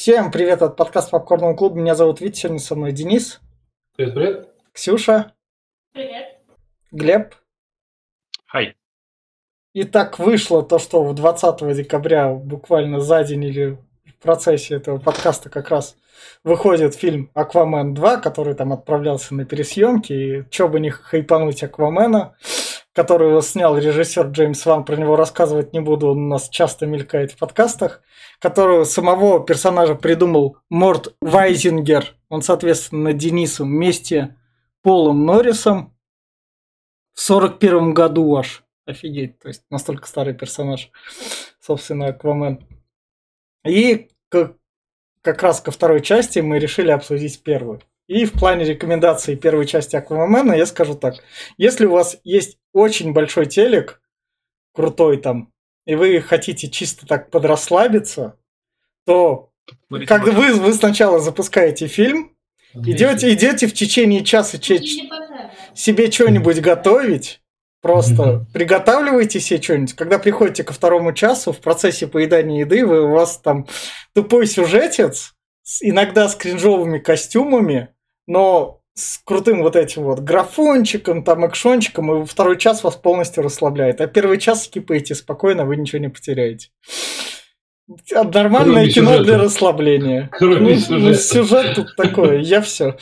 Всем привет от подкаста Попкорного клуба. Меня зовут Витя, сегодня со мной Денис. Привет, привет. Ксюша. Привет. Глеб. Хай. И так вышло то, что 20 декабря, буквально за день или в процессе этого подкаста как раз выходит фильм «Аквамен 2», который там отправлялся на пересъемки. И чё бы не хайпануть Аквамена, который снял режиссер Джеймс Ван, про него рассказывать не буду, он у нас часто мелькает в подкастах, которого самого персонажа придумал Морт Вайзингер, он, соответственно, Денисом вместе Полом Норрисом в 41 году аж. Офигеть, то есть настолько старый персонаж, собственно, Аквамен. И как, как раз ко второй части мы решили обсудить первую. И в плане рекомендаций первой части Аквамена я скажу так. Если у вас есть очень большой телек, крутой там, и вы хотите чисто так подрасслабиться, то как вы, вы сначала запускаете фильм, идете, идете в течение часа че- себе что-нибудь готовить, Просто приготавливайте себе что-нибудь. Когда приходите ко второму часу, в процессе поедания еды, вы, у вас там тупой сюжетец, с, иногда с кринжовыми костюмами, но с крутым вот этим вот графончиком, там, экшончиком, и второй час вас полностью расслабляет. А первый час скипаете спокойно, вы ничего не потеряете. Нормальное Кроме кино сюжета. для расслабления. Кроме ну, сюжета. Ну, сюжет тут такой, я все.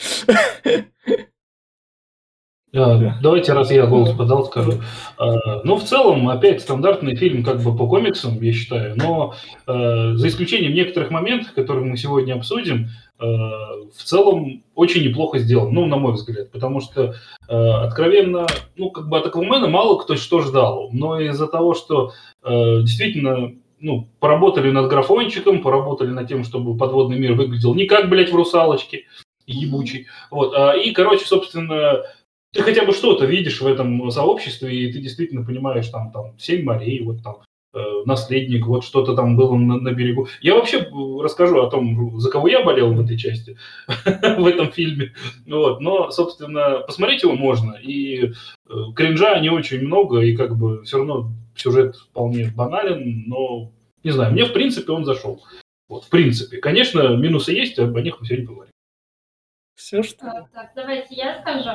А, давайте, раз я голос подал, скажу. А, ну, в целом, опять стандартный фильм как бы по комиксам, я считаю, но а, за исключением некоторых моментов, которые мы сегодня обсудим, в целом очень неплохо сделан, ну, на мой взгляд, потому что откровенно, ну, как бы от Аквамена мало кто что ждал, но из-за того, что действительно ну, поработали над графончиком, поработали над тем, чтобы подводный мир выглядел не как, блядь, в «Русалочке», ебучий. Вот. И, короче, собственно, ты хотя бы что-то видишь в этом сообществе, и ты действительно понимаешь, там, там, семь морей, вот там, э, наследник, вот что-то там было на, на берегу. Я вообще э, расскажу о том, за кого я болел в этой части, в этом фильме. Вот. Но, собственно, посмотреть его можно, и э, кринжа не очень много, и как бы все равно сюжет вполне банален, но, не знаю, мне в принципе он зашел. Вот, в принципе. Конечно, минусы есть, об них мы сегодня поговорим. Все, что... Так, так, давайте я скажу.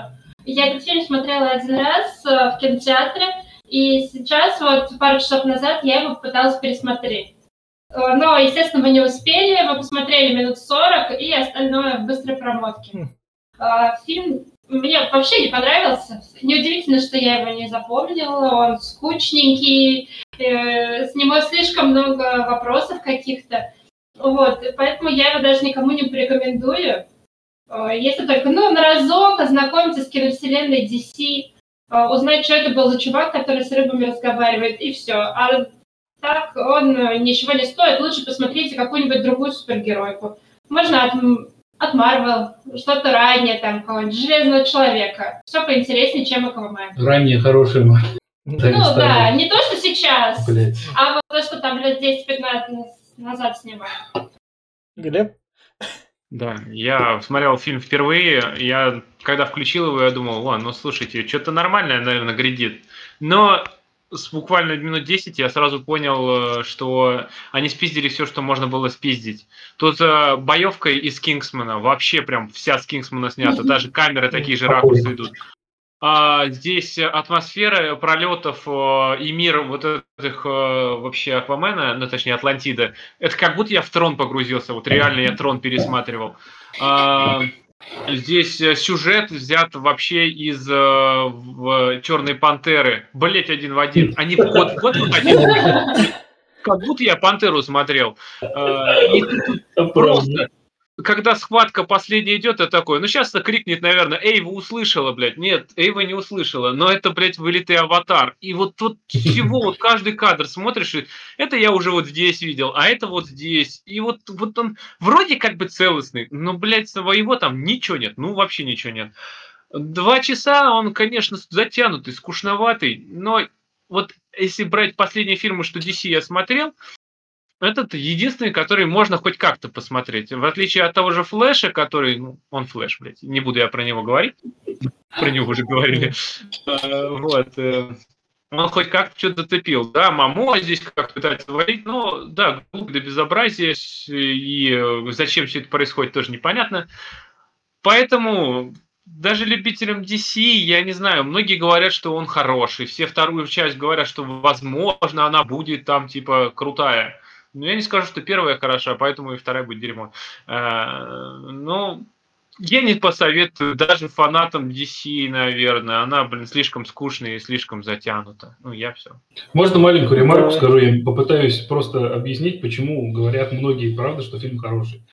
Я этот фильм смотрела один раз э, в кинотеатре, и сейчас, вот пару часов назад, я его пыталась пересмотреть. Э, но, естественно, мы не успели, мы посмотрели минут 40, и остальное в быстрой промотке. Хм. Э, фильм мне вообще не понравился. Неудивительно, что я его не запомнила. Он скучненький, с него слишком много вопросов каких-то. Вот, поэтому я его даже никому не порекомендую. А, если только, ну, на разок ознакомиться с киновселенной DC, узнать, что это был за чувак, который с рыбами разговаривает, и все. А так он ничего не стоит. Лучше посмотрите какую-нибудь другую супергеройку. Можно от, от Marvel, что-то ранее, там, какого-нибудь Железного Человека. Все поинтереснее, чем Аквамен. Ранее хороший Marvel. Ну да, не то, что сейчас, Блять. а вот то, что там лет 10-15 назад снимали. Глеб? Да, я смотрел фильм впервые, я когда включил его, я думал, о, ну слушайте, что-то нормальное, наверное, грядит. Но с буквально минут 10 я сразу понял, э, что они спиздили все, что можно было спиздить. Тут э, боевка из Кингсмана, вообще прям вся с Кингсмана снята, даже камеры такие же ракурсы идут. А, здесь атмосфера пролетов э, и мир вот этих э, вообще Аквамена, ну точнее Атлантида, это как будто я в трон погрузился, вот реально я трон пересматривал. А, здесь сюжет взят вообще из э, Черной пантеры. Блять, один в один. Они вот вот выходили. Как будто я пантеру смотрел. И просто когда схватка последняя идет, я такой, ну сейчас-то крикнет, наверное, Эйва услышала, блядь. Нет, Эйва не услышала, но это, блядь, вылитый аватар. И вот тут всего, вот каждый кадр смотришь, и это я уже вот здесь видел, а это вот здесь. И вот, вот он вроде как бы целостный, но, блядь, своего там ничего нет, ну вообще ничего нет. Два часа он, конечно, затянутый, скучноватый, но вот если брать последние фильмы, что DC я смотрел, этот единственный, который можно хоть как-то посмотреть. В отличие от того же Флэша, который, ну, он Флэш, блядь, не буду я про него говорить, про него уже говорили. А, вот. Э, он хоть как-то что-то зацепил. Да, Мамо здесь как пытается валить, но да, глупо до безобразия, и э, зачем все это происходит, тоже непонятно. Поэтому даже любителям DC, я не знаю, многие говорят, что он хороший, все вторую часть говорят, что возможно она будет там типа крутая. Но я не скажу, что первая хороша, поэтому и вторая будет дерьмо. Э, ну, я не посоветую даже фанатам DC, наверное. Она, блин, слишком скучная и слишком затянута. Ну, я все. Можно маленькую ремарку скажу? Я попытаюсь просто объяснить, почему говорят многие, правда, что фильм хороший.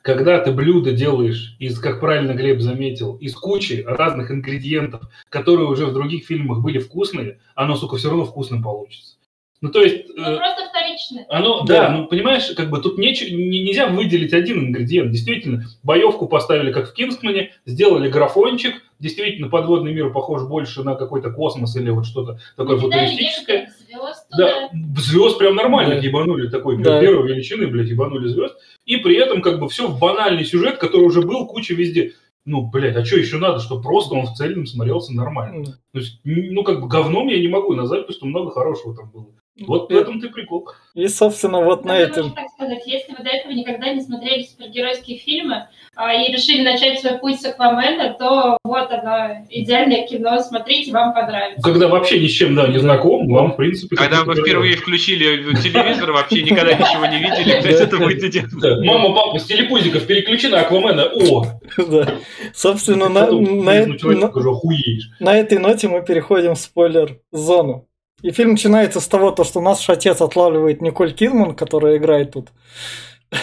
Когда ты блюдо делаешь из, как правильно Глеб заметил, из кучи разных ингредиентов, которые уже в других фильмах были вкусные, оно, сука, все равно вкусным получится. Ну, то есть... Ну, э, просто вторичное. Оно, да. да, ну, понимаешь, как бы тут неч... нельзя выделить один ингредиент. Действительно, боевку поставили, как в Кингсмане, сделали графончик, действительно, подводный мир похож больше на какой-то космос или вот что-то такое футуристическое. Звезд, да, звезд прям нормально да. ебанули, такой да. первой величины, блядь, ебанули звезд. И при этом как бы все в банальный сюжет, который уже был куча везде ну, блядь, а что еще надо, чтобы просто он в цельном смотрелся нормально? Mm. То есть, ну, как бы говном я не могу назвать, потому что много хорошего там было. Вот в этом ты прикол. И, собственно, вот ну, на этом... так сказать, если вы до этого никогда не смотрели супергеройские фильмы а, и решили начать свой путь с Аквамена, то вот оно, идеальное кино, смотрите, вам понравится. Когда вообще ни с чем, да, не знаком, вам, в принципе... Когда вы впервые включили телевизор, вообще никогда ничего не видели, то есть это будет идеально. Мама, папа, с телепузиков переключи на Аквамена, о! Да. Собственно, на этой ноте мы переходим в спойлер-зону. И фильм начинается с того, то, что наш отец отлавливает Николь Кидман, которая играет тут.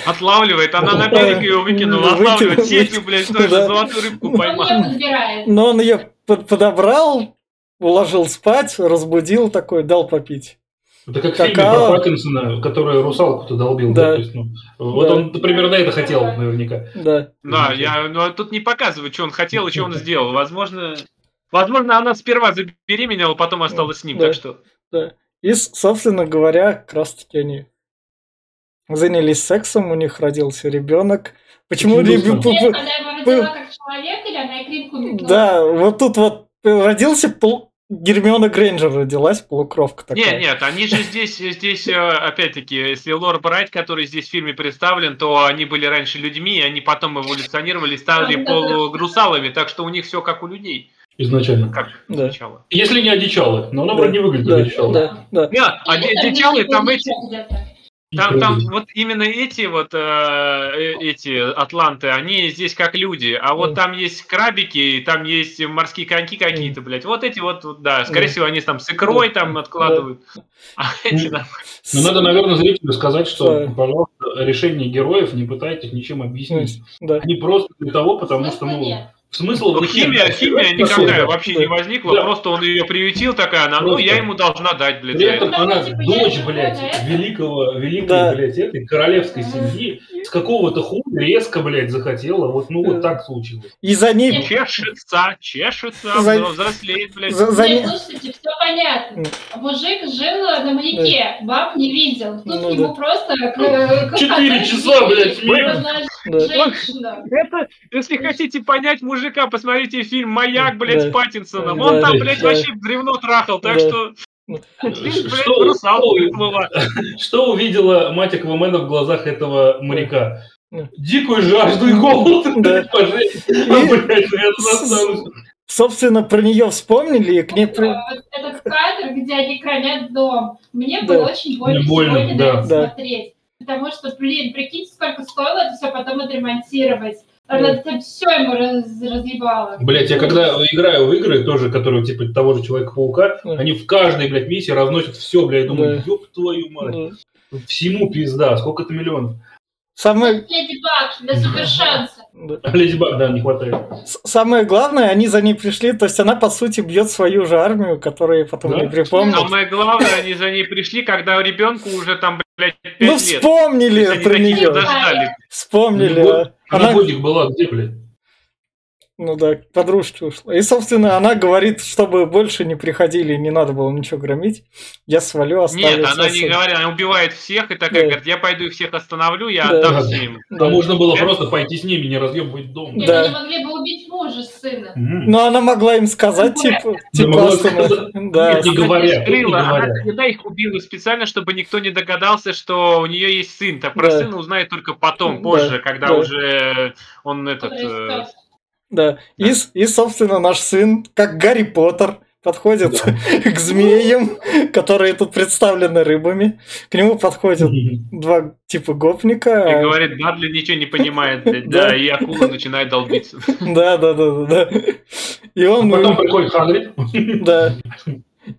Отлавливает, она на берег ее выкинула, отлавливает сетью, блядь, тоже золотую рыбку поймал. Но он ее подобрал, уложил спать, разбудил такой, дал попить. Это как Какао. в фильме про Паттинсона, который русалку-то долбил. Да. Да? То есть, ну, вот да. он примерно это хотел наверняка. Да. Да, я, но ну, тут не показывает, что он хотел и что он сделал. Возможно, Возможно, она сперва забеременела, потом осталась с ним, да, так что... Да. И, собственно говоря, как раз таки они занялись сексом, у них родился ребенок. Почему ребенок... Да, вот тут вот родился пол... Гермиона Грейнджер родилась, полукровка такая. Нет, нет, они же здесь, здесь э, опять-таки, если Лор Брайт, который здесь в фильме представлен, то они были раньше людьми, и они потом эволюционировали, стали полугрусалами, так что у них все как у людей. Изначально. Как да. одичало. Если не одичало, но оно да. вроде не выглядит да. одичало. Да, да. Нет, одичало там эти... Там, там вот именно эти вот э, э, эти атланты, они здесь как люди, а вот там есть крабики, там есть морские коньки какие-то, блядь. Вот эти вот, да, скорее всего, они там с икрой там откладывают. А эти, ну, надо, наверное, зрителю сказать, что, пожалуйста, решение героев не пытайтесь ничем объяснить. Они просто для того, потому что, ну, Смысл ну, химия, химия никакая вообще не возникла, да. просто он ее приютил такая, она, ну, я ему должна дать, блядь. При этом она типа, дочь, блядь, великого, великой, да. блядь, этой королевской семьи, с какого-то хуя резко, блядь, захотела, вот, ну, вот так случилось. И за ним... Чешется, чешется, за... взрослеет, блядь. За, за... Нет, слушайте, все понятно. Мужик жил на маяке, баб не видел, тут ну, ему да. просто... Четыре часа, блядь, Женщина. Это, если хотите понять мужик мужика, посмотрите фильм «Маяк», блядь, да. с Паттинсоном. Он там, блядь, вообще бревно трахал, так что... Что, увидела мать Аквамена в глазах этого моряка? Дикую жажду и голод. Собственно, про нее вспомнили, и к ней... Этот кадр, где они хранят дом, мне было очень больно сегодня да. смотреть. Потому что, блин, прикиньте, сколько стоило это все потом отремонтировать. Она там все ему раз, разъебала. Блять, я когда играю в игры, тоже, которые типа того же Человека-паука, да. они в каждой, блядь, миссии разносят все, блядь, думаю, да. ёб твою мать. Да. Всему пизда, сколько-то миллионов. Самое... Леди Баг, для супер Да. Леди Баг, да, не хватает. Самое главное, они за ней пришли, то есть она, по сути, бьет свою же армию, которая потом да? не припомнит. Самое главное, они за ней пришли, когда ребенку уже там, блядь, 5 Ну, вспомнили лет. про нее. Вспомнили. Ну, она годик была где, блядь? Ну да, подружки ушла. И, собственно, она говорит, чтобы больше не приходили, не надо было ничего громить. Я свалю, оставлю. Нет, она не говорит, она убивает всех и такая да. говорит, я пойду их всех остановлю, я да. отдам да. им. Да. А можно было да. просто пойти с ними, не разъебывать дом. Нет, да. они могли бы убить мужа. мужа сына. М. Но она могла им сказать, типа, Да типа, что да, Нет, не Она говоря, она их убила специально, чтобы никто не догадался, что у нее есть сын. Так про сына узнает только потом, позже, когда да. уже он этот... да. И, и, собственно, наш сын, как Гарри Поттер, подходит к змеям, которые тут представлены рыбами. К нему подходят два типа гопника. И а- говорит, Дадли ничего не понимает, блядь, Да. да, и акула начинает долбиться. Да, да, да, да, да. И он, Потом приходит Хагрид. да.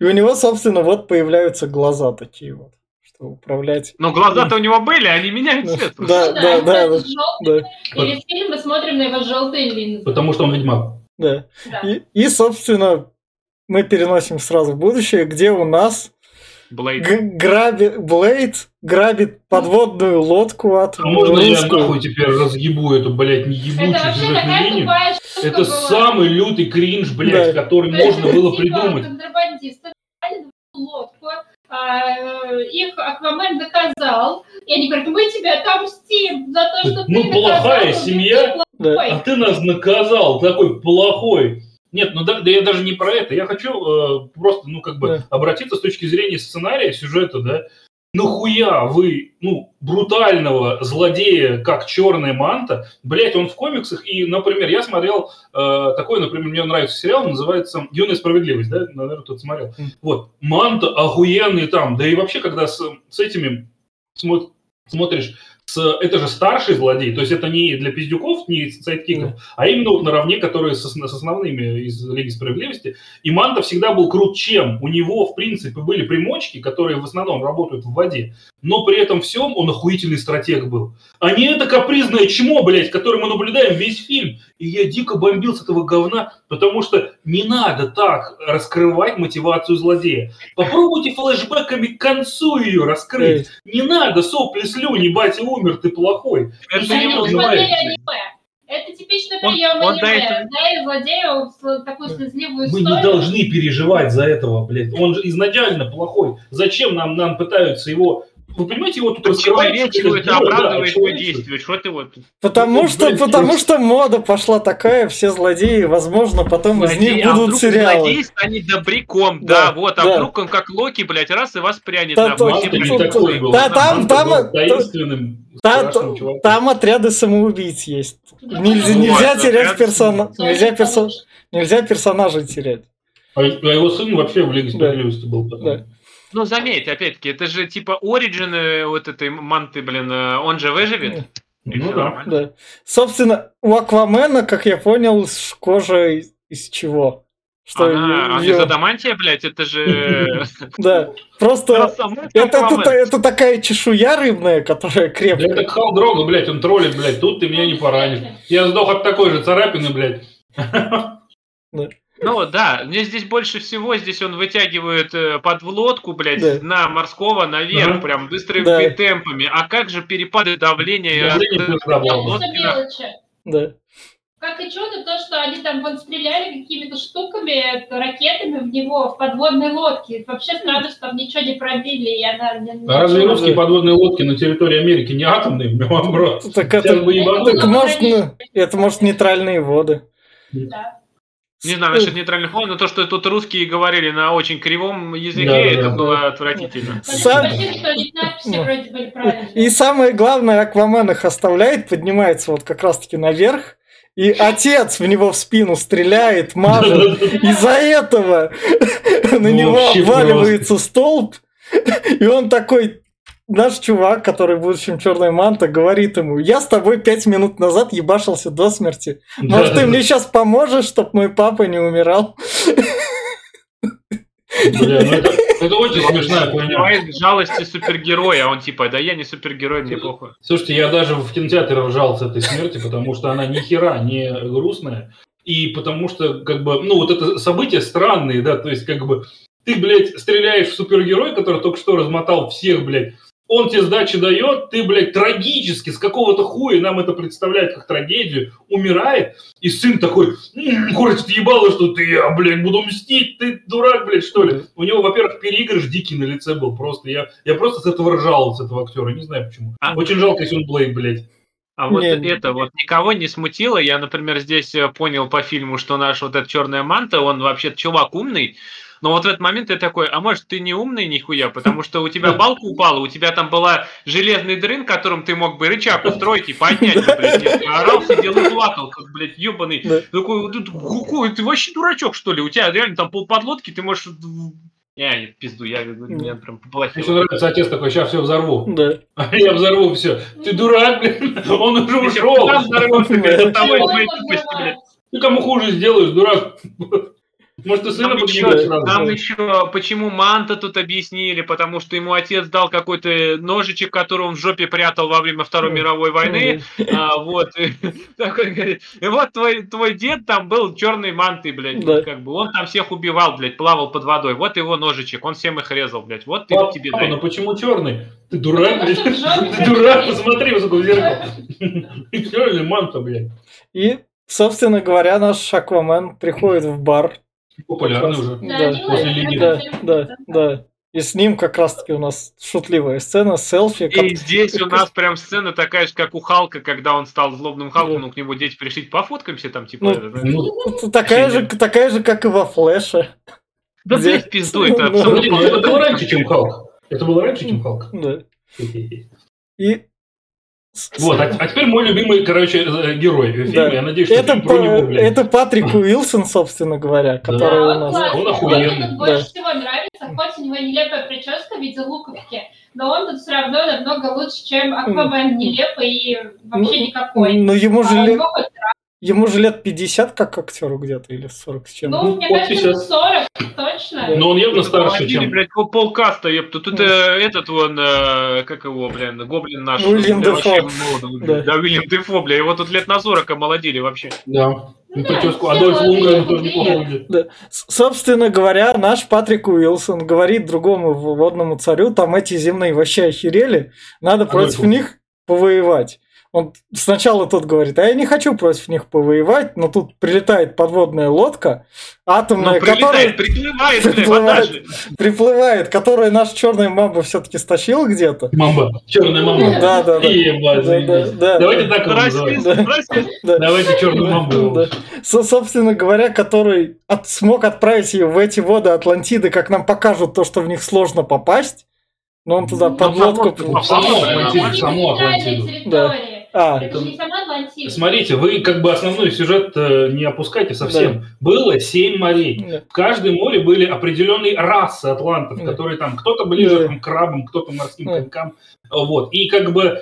И у него, собственно, вот появляются глаза такие вот, управлять. Но глаза-то у него были, они меняют цвет. Да, да, да, это да, жёлтый, да, И весь фильм мы смотрим на его желтые линзы. Потому что он ведьмак. да. Да. И, собственно, мы переносим сразу в будущее, где у нас грабит Блейд грабит подводную лодку от А можно я нахуй теперь разъебу эту, блядь, не Это ебучую вообще сюжетную такая линию? тупая Это была. самый лютый кринж, блядь, Да. который То есть можно это было типа придумать. Контрабандисты лодку, их Аквамен наказал, и они говорят, мы тебя отомстим за то, что Мы ты плохая наказал, семья. Да. Ой. А ты нас наказал, такой плохой. Нет, ну да, да я даже не про это. Я хочу э, просто, ну, как бы, Да. обратиться с точки зрения сценария, сюжета, да. Нахуя вы, ну, брутального злодея, как Черная Манта, блять, он в комиксах, и, например, я смотрел э, такой, например, мне нравится сериал, называется «Юная справедливость», да, наверное, кто-то смотрел. Мгм. Вот, манта охуенный там, да и вообще, когда с, с этими смо- смотришь, с, это же старший злодей, то есть это не для пиздюков, не sidekick ов, а именно вот наравне, которые с, с основными из Лиги Справедливости. И Манта всегда был крут чем? У него, в принципе, были примочки, которые в основном работают в воде, но при этом всем он охуительный стратег был. А не это капризное чмо, блядь, которое мы наблюдаем весь фильм. И я дико бомбил с этого говна, потому что не надо так раскрывать мотивацию злодея. Попробуйте флешбеками к концу ее раскрыть. Не надо сопли слюни, батя умер, ты плохой. Это не аниме. Это типичный Он- прием он до аниме. этого- злодею с- такую слезливую Мы историю. не должны переживать за этого, блядь. Он же изначально плохой. Зачем нам, нам пытаются его... Вы понимаете, его тут это герой, да, оправдывает его человечивает. действия. Что ты вот... Потому что, блядь, потому просто- что мода пошла такая, все злодеи, возможно, потом из Злодей, них а будут вдруг сериалы. злодей станет добряком, Да, да, вот, а да. вдруг он как Локи, блядь, раз и вас прянет Да, был. Да, там- там- там- чуваком. Там отряды самоубийц есть. Нельзя, нельзя Вот, терять отряд персона... что нельзя, персо... нельзя персонажей терять. А, а его сын вообще в Лиге Да. Справедливости был потом. Да. Ну, заметь, опять-таки, это же типа оригин э, вот этой манты, блин, э, он же выживет. Ну да. нормально. Да. Собственно, у Аквамена, как я понял, с- кожа из, из чего? Что Она, а её- из адамантия, блядь, это же... Да, просто это, такая чешуя рыбная, которая крепкая. это Хал Дрога, блядь, он троллит, блядь, тут ты меня не поранишь. Я сдох от такой же царапины, блядь. Ну да, мне здесь больше всего, здесь он вытягивает э, под в лодку, блядь, Да. с дна морского наверх, Ага. прям быстрыми Да. темпами. А как же перепады давления? Давление э, на- мелочи. Да. Как и чудо, то, что они там вон стреляли какими-то штуками, это, ракетами в него, в подводной лодке. Вообще странно, что там ничего не пробили, и она... не- А разве русские подводные лодки на территории Америки не атомные, брат? Так это, так может, ну, это может нейтральные воды. Да. Не знаю насчет нейтральных вод, но то, что тут русские говорили на очень кривом языке, Да, это да. было отвратительно. Сам-. И самое главное, Аквамен их оставляет, поднимается вот как раз-таки наверх, и отец в него в спину стреляет, мажет. Из-за этого на Ну, него обваливается столб, и он такой, наш чувак, который в будущем черная манта, говорит ему, я с тобой пять минут назад ебашился до смерти. Может, ты мне сейчас поможешь, чтобы мой папа не умирал? Бля, ну это, это очень смешная хуйня. Понимает жалости супергероя, а он типа, да я не супергерой, мне похуй. Слушайте, я даже в кинотеатре ржал с этой смерти, потому что она ни хера не грустная. И потому что, как бы, ну, вот это события странные, да, то есть, как бы, ты, блядь, стреляешь в супергероя, который только что размотал всех, блядь, он тебе сдачи дает, ты, блядь, трагически, с какого-то хуя нам это представляет как трагедию, умирает, и сын такой, «М, хочет ебало, что ты, я, блядь, буду мстить, ты дурак, блядь, что ли? У него, во-первых, переигрыш дикий на лице был просто, я, я просто с этого ржал, с этого актера, не знаю почему. А- Очень жалко, если он Блейд, блядь. А вот Не. это вот никого не смутило. Я, например, здесь э, понял по фильму, что наш вот этот черная манта, он вообще чувак умный. Но вот в этот момент я такой, а может ты не умный нихуя, потому что у тебя балка упала, у тебя там была железный дрын, которым ты мог бы рычаг устроить и поднять, ну, блядь. Я орал, сидел и плакал, как, блядь, ебаный. Такой, ты, ты вообще дурачок, что ли? У тебя реально там полподлодки, ты можешь... Я не пизду, я меня прям Мне поплохело. еще нравится отец такой, сейчас все взорву. Да. А я взорву все. Ты дурак, блин, он уже ушел. Блядь, от того, тупости, блядь. Ты кому хуже сделаешь, дурак? Может, сына Там еще, там еще, почему Манта тут объяснили, потому что ему отец дал какой-то ножичек, который он в жопе прятал во время Второй мировой войны, а, вот, такой говорит, и вот твой, твой дед там был черной мантой, блядь, Да. как бы, он там всех убивал, блядь, плавал под водой, вот его ножичек, он всем их резал, блядь, вот ты, Папа, тебе, папа, ну дай. почему черный? Ты дурак, блядь? Ты дурак, посмотри в зеркало. Черный манта, блядь. И, собственно говоря, наш Аквамен приходит в бар. Популярный уже. Да, после Лиги. Да, да, да. И с ним как раз-таки у нас шутливая сцена, селфи. как- И здесь у нас прям сцена такая же, как у Халка, когда он стал злобным Халком, ну, к нему дети пришли, пофоткаемся там, типа, Ну, это, да. Ну, Такая же, такая же, как и во Флэше. Да, где- блядь, пизду, это Ну, это было раньше, чем Халк. Это было раньше, чем Халк. Да. И Вот, а, а теперь мой любимый, короче, э, герой фильма. Да. Я надеюсь, что это, про него, блядь. это Патрик Уилсон, собственно говоря, который Да, у нас. Он Мне охуенный. тут больше всего нравится, хоть у него нелепая прическа в виде луковки, но он тут все равно намного лучше, чем Аквамен нелепый и вообще Ну, никакой. Ну, ему А же, ему же лет 50 как актеру где-то, или 40 с чем. ну, мне вот кажется, сейчас. 40, точно. Но он явно старше, чем... блядь, пол- полкаста, ёпта. Тут Ну. э, этот вон, э, как его, блин, гоблин наш. Уильям Дефо. вообще молодо выглядит. Да. Да, Уильям Дефо, бля, его тут лет на 40 омолодили вообще. Да. Ну Ну, да, прическу все Адольф Лунгрен тоже неплохо выглядит. Да. Собственно говоря, наш Патрик Уилсон говорит другому водному царю, там эти земные вообще охерели, надо против Адольфу. них повоевать. Он сначала тот говорит, а я не хочу против них повоевать, но тут прилетает подводная лодка, Ну, атомная, прилетает, которая приплывает, Приплывает. вода же. приплывает, которая наш черный мамба все-таки стащил где-то. Мамба. Черная мамба. Да, да, да. Да, да, да. Давайте так. Да. Да. Давайте черную мамбу. Да. Со- Собственно говоря, который от- смог отправить ее в эти воды Атлантиды, как нам покажут то, что в них сложно попасть. Но он туда Ну, под само- лодку... Атлантиду, не А, Это же не сама Атлантида. Смотрите, вы как бы основной сюжет э, не опускайте совсем. Было семь морей. да. В каждом море были определенные расы атлантов, Да. которые там, кто-то ближе Да. там, к крабам, кто-то морским Да. конькам. Вот. И как бы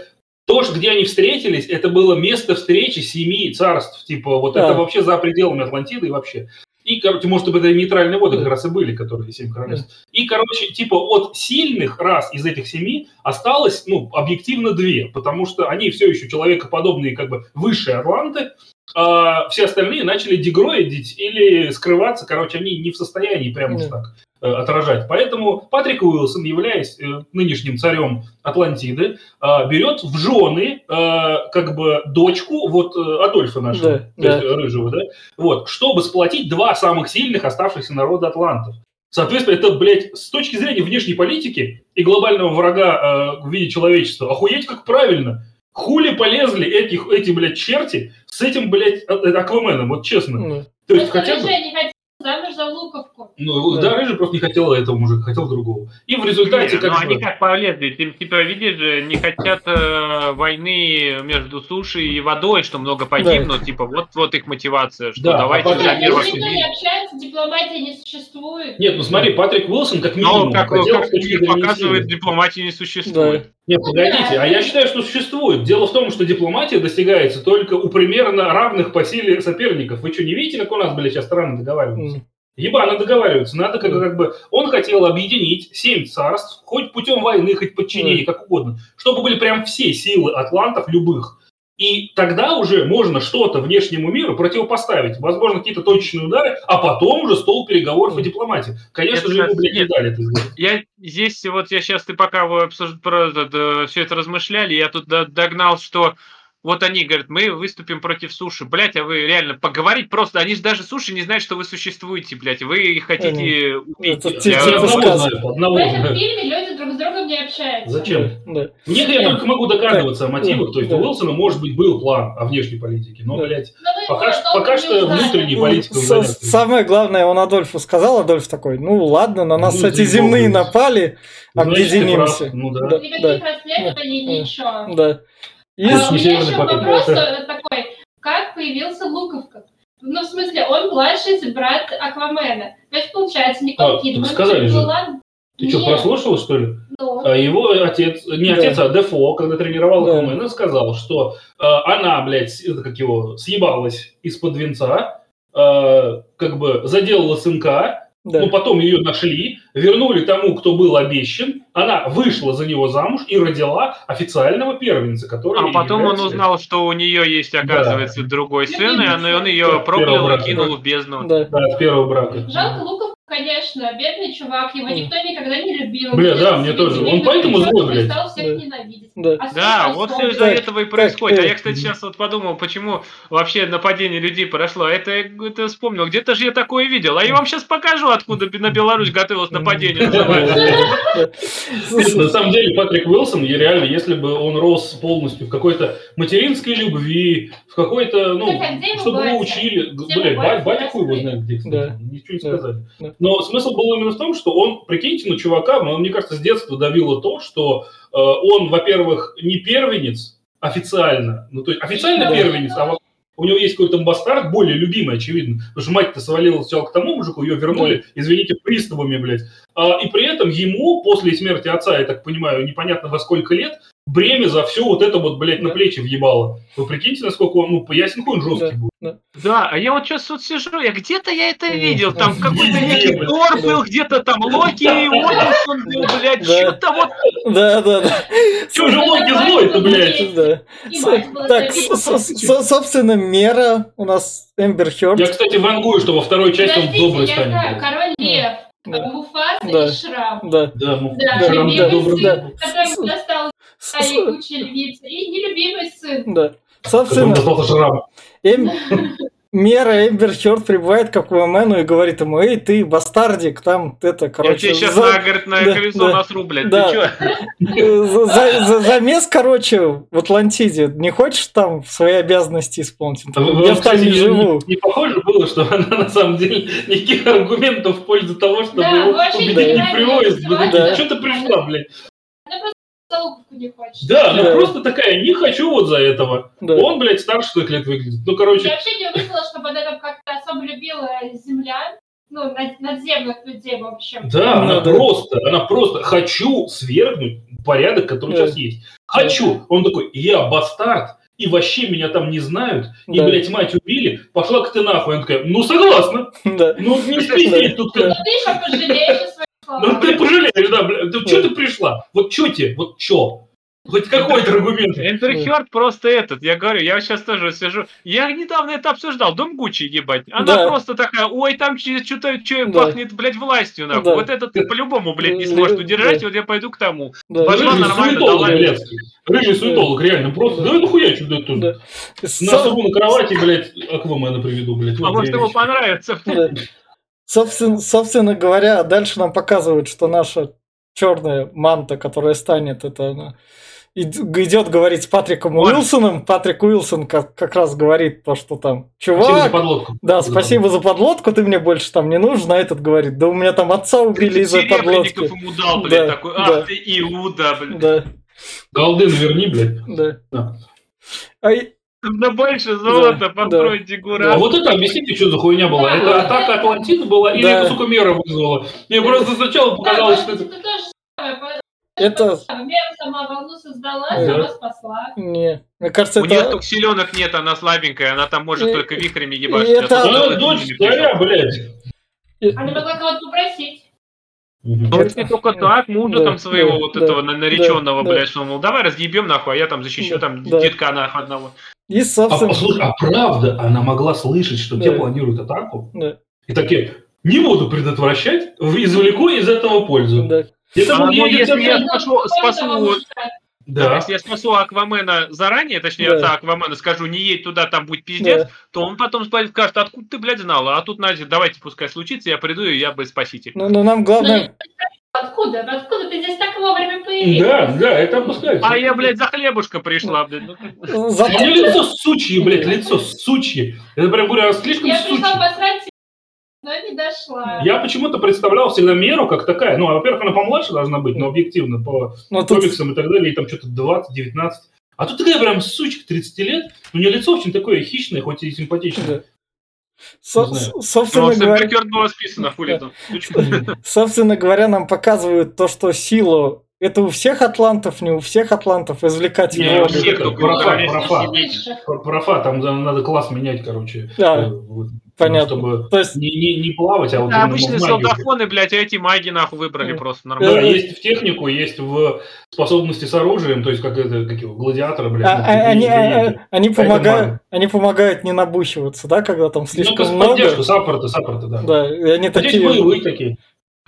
то, где они встретились, это было место встречи семи царств. Типа вот Да. это вообще за пределами Атлантиды и вообще. И, короче, может быть, это нейтральные воды как раз и были, которые семь королевств. И, короче, типа от сильных рас из этих семи осталось, ну, объективно две, потому что они все еще человекоподобные, как бы высшие атланты, а все остальные начали дегроидить или скрываться, короче, они не в состоянии прямо уж Да. так э, отражать. Поэтому Патрик Уилсон, являясь э, нынешним царем Атлантиды, э, берет в жены как бы дочку вот Адольфа нашего, Да, то есть, рыжего, да, вот, чтобы сплотить два самых сильных оставшихся народа атлантов. Соответственно, это, блядь, с точки зрения внешней политики и глобального врага э, в виде человечества, охуеть как правильно. Хули полезли этих, эти, блядь, черти с этим, блядь, а- э, Акваменом, вот честно. Ну, То есть хотя бы... не замуж за луковку. Ну, Да. да, Рыжий просто не хотел этого мужика, хотел другого. И в результате, Не, как ну бы... они как полезли, ты, типа, видишь же, не хотят э, войны между сушей и водой, что много погибнут, типа, вот, вот их мотивация, что Да, давайте а во никто не общаются, дипломатия не существует. Нет, ну смотри, Патрик Уилсон как минимум Но, как, хотел как показывает, силы. дипломатии не существует. Нет, погодите, а я считаю, что существует. Дело в том, что дипломатия достигается только у примерно равных по силе соперников. Вы что, не видите, как у нас, блядь, сейчас страны договариваются? М, Ебано договариваются. Надо как, как бы... Он хотел объединить семь царств, хоть путем войны, хоть подчинения, как угодно, чтобы были прям все силы атлантов любых. И тогда уже можно что-то внешнему миру противопоставить. Возможно, какие-то точечные удары, а потом уже стол переговоров и дипломатии. Конечно Это же, ему, блядь, не дали это сделать. Я здесь, вот я сейчас, ты пока вы обсуж- про это, все это размышляли, я тут до- догнал, что вот они говорят, мы выступим против суши. Блять, а вы реально поговорить просто, они же даже суши не знают, что вы существуете, блядь, вы их хотите убить. Это Я- Я типа одного знаю, одного В этом фильме люди друг с другом не общается. Зачем? Да. Мне я только могу догадываться о мотивах. То есть Да. у Уилсона, может быть, был план о внешней политике. Но, Да. блядь, Но пока, что- пока что внутренней Ну, политикой с-. Самое главное, он Адольфу сказал, Адольф такой, ну ладно, на нас Ну, эти земные напали, ты объединимся. Ну да. Да. Никаких расследований, Да. ничего. Да. И А, Есть у меня еще поток. вопрос такой. Как появился Луковка? Ну, в смысле, он младший брат Аквамена. То есть, получается, Никол А, Кидман. сказали же. Ладно. Ты что, Нет, прослушал, что ли? ну, А Его отец, не Да. отец, а Дефо, когда тренировал Да. Аквамена, сказал, что э, она, блядь, это как его, съебалась из-под венца, э, как бы заделала сынка, да. ну, потом ее нашли, вернули тому, кто был обещан, она вышла за него замуж и родила официального первенца, который А потом он является- узнал, что у нее есть, оказывается, другой сын, и он, он ее Да, проклял и кинул в бездну. Да. Да, от первого брака. Жалко Луковку, конечно, бедный чувак, его никто никогда не любил. Бля, да, мне тоже. Он поэтому злой, блядь. стал всех Да. ненавидеть. Да. А Да, вот все из-за этого и происходит. А я, кстати, сейчас вот подумал, почему вообще нападение людей прошло. Это, это вспомнил. Где-то же я такое видел. А я вам сейчас покажу, откуда на Беларусь готовилось нападение. на самом деле, Патрик Уилсон, реально, если бы он рос полностью в какой-то материнской любви, в какой-то, ну, а чтобы его учили, блядь, его батя, хуй его знает где, ничего не Да. Но смысл был именно в том, что он, прикиньте, на чувака, ну, мне кажется, с детства давило то, что э, он, во-первых, не первенец официально, ну, то есть официально Да. первенец, а у него есть какой-то бастард, более любимый, очевидно, потому что мать-то свалила сначала к тому мужику, ее вернули, извините, приставами, блядь. А, и при этом ему, после смерти отца, я так понимаю, непонятно во сколько лет, бремя за все вот это вот, блядь, на Да. плечи въебало. Вы прикиньте, насколько он, ну, ясен он жесткий будет. Да, а я вот сейчас вот сижу, я где-то я это видел, там какой-то некий. Тор Да. был, где-то там Локи, Одинсон был, блядь, Да. что-то вот Да, да, да. Чего же Локи злой-то, блядь? Да. И Так, собственно, мера у нас Эмбер Хёрд. Я, кстати, вангую, что во второй части он добрый станет. Король Лев, Да. Муфаса Да. и Шрам. Да. Да, ну, Да, Да, да. который достал С- своей с- кучи львиц, и нелюбимый сын. Да. Собственно. Эм- Мера Эмбер Хёрд прибывает к Аквамену и говорит ему, эй, ты бастардик, там это, я короче, тебе сейчас за- на, говорит, на да, колесо да. насру, блядь, Да. ты чё? э, за- за- за- замес, короче, в Атлантиде. Не хочешь там свои обязанности исполнить? А Я же там не живу. Не похоже было, что она на самом деле никаких аргументов в пользу того, чтобы Да, его не. Да. Что ты пришла, блядь? Не хочет. Да, она Да. просто такая, не хочу вот за этого. Да. Он, блядь, старше своих лет выглядит. Ну, Я короче, вообще не увидела, чтобы она там как-то особо любила землян, ну, над- надземных людей, в общем. да, Ну, она да. просто, она просто, хочу свергнуть порядок, который Да. сейчас есть. Хочу. Он такой, я бастард, и вообще меня там не знают, и, Да. блядь, мать убили, пошла к ты нахуй. Она такая, ну, согласна. Да. Ну, не спиздеть тут Ну, ты еще пожалеешь Ну ты пожалеешь, да, бля. Да что ты пришла? Вот что тебе? Вот что? Хоть какой-то аргумент. Хёрд просто этот, я говорю, я сейчас тоже сижу, я недавно это обсуждал, Дом Гуччи, ебать, она Да. просто такая, ой, там что-то что Да. пахнет, блядь, властью, нахуй, Да. вот это ты по-любому, блядь, не сможешь удержать, Да. вот я пойду к тому. Да. Пошла Рыжий нормально, суетолог, давай. блядский. Рыжий суетолог, реально. Просто, да нахуя что это тут? Да. Насру на кровати, блядь, Аквамена приведу, блядь. А Вот может ему понравится. Да. Собственно, собственно говоря, дальше нам показывают, что наша черная манта, которая станет, это она ид- идет говорить с Патриком Вот. Уилсоном. Патрик Уилсон как, как раз говорит то, что там, Спасибо за чувак, подлодку. да, спасибо за подлодку, ты мне больше там не нужен, а этот говорит, да у меня там отца убили из-за подлодки. ему дал, блядь, Да, такой, да. ах ты Иуда, блядь. Да, Голден верни, блядь. да. Да. А и- Да больше золота Да, постройте А гора. вот это объясните, что за хуйня была. Да. Это атака Атлантиды была или Да. это, сука, мера вызвала? Мне просто сначала показалось, Да, что это... это. Мера сама волну создала, Да. сама спасла. Не, мне кажется, У нее это... только селенок нет, она слабенькая, она там может И- только вихрями и ебашить. это- а Она дочь не царя, блядь. Она могла кого-то попросить. Ну, если только так, мужа Да, там своего да, вот да, этого на- нареченного, да, блядь, что, мол, давай разъебем нахуй, а я там защищу Да, там да. детка нахуй одного. И, А, собственно... послушай, а правда, она могла слышать, что те Да. планируют атаку? Да, И такие, не буду предотвращать, извлеку из этого пользу. да. Это А, ну, если я Ну, спасу- спасу? Да. Если я спасу Аквамена заранее, точнее, Да. отца Аквамена, скажу, не едь туда, там будет пиздец, Да. то он потом скажет, откуда ты, блядь, знала? А тут, значит, давайте, пускай случится, я приду, и я бы спаситель. Ну, но нам Ну, главное... Откуда? Откуда ты здесь так вовремя появился? Да, да, это опускается. А я, блядь, за хлебушком пришла, блядь. Ну, У нее лицо сучье, блядь, лицо сучье. Это прям говорю, она слишком Я пришла посрать, но не дошла. Я почему-то представлял всегда Меру как такая. Ну, а, во-первых, она помладше должна быть, но объективно, по ну, тут комиксам и так далее, и там что-то 20-19. А тут такая прям сучка 30 лет, у нее лицо очень такое хищное, хоть и симпатичное. Со- собственно говоря, списано, хули там. собственно говоря, нам показывают то, что силу это у всех атлантов, не у всех атлантов извлекать Не, у всех, только профа, профа. Высших. Про- Профа, там надо класс менять, короче. Да, Э, вот, понятно. Чтобы То есть, не, не, не плавать, а вот Да, обычные солдафоны, блядь, а эти маги нахуй выбрали Э, просто Да, нормально. Э, есть в технику, есть в способности с оружием, то есть как это, как его, гладиатора, блядь. а- ну, а- они, инструменты. а- они это помогают, они помогают не набухиваться, да, когда там Ну, слишком как много. поддержку, саппорты, саппорты, да. Да, и они А здесь такие. боевые такие.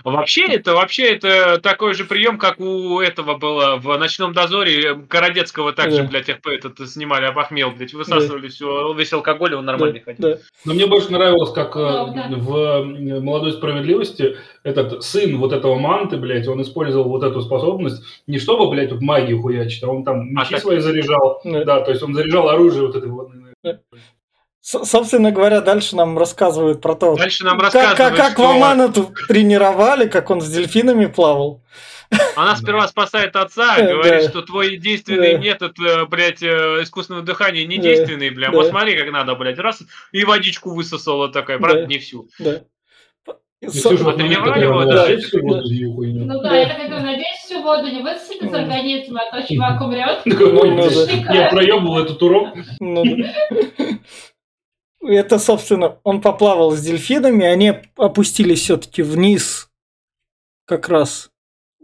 Вообще это, вообще это такой же прием, как у этого было в «Ночном дозоре» Городецкого также, Да. блядь, ФП этот снимали, опохмел, блядь, высасывали все, весь алкоголь, он Да, нормально ходил. да. Но мне больше нравилось, как э, Да, да. в «Молодой справедливости» этот сын вот этого манты, блядь, он использовал вот эту способность не чтобы, блядь, тут магию хуячить, а он там мечи так- свои заряжал. Да. Да, то есть он заряжал оружие вот это вот. С- Собственно говоря, дальше нам рассказывают про то, Дальше нам как, рассказывают, как, как что Вамана тут тренировали, как он с дельфинами плавал. она сперва спасает отца, говорит, что твой единственный Да. метод, э, блядь, э, искусственного дыхания не действенный, бля, вот смотри, как надо, блядь, раз, и водичку высосала такая, правда, Да. не всю. А да? её хуйню. Ну да, я так говорю, надеюсь, всю воду не из Мгм. организма, а то чувак умрет. Ну, «Ой, ну, да. Я проебывал этот урок. Это, собственно, он поплавал с дельфинами, они опустились все-таки вниз, как раз,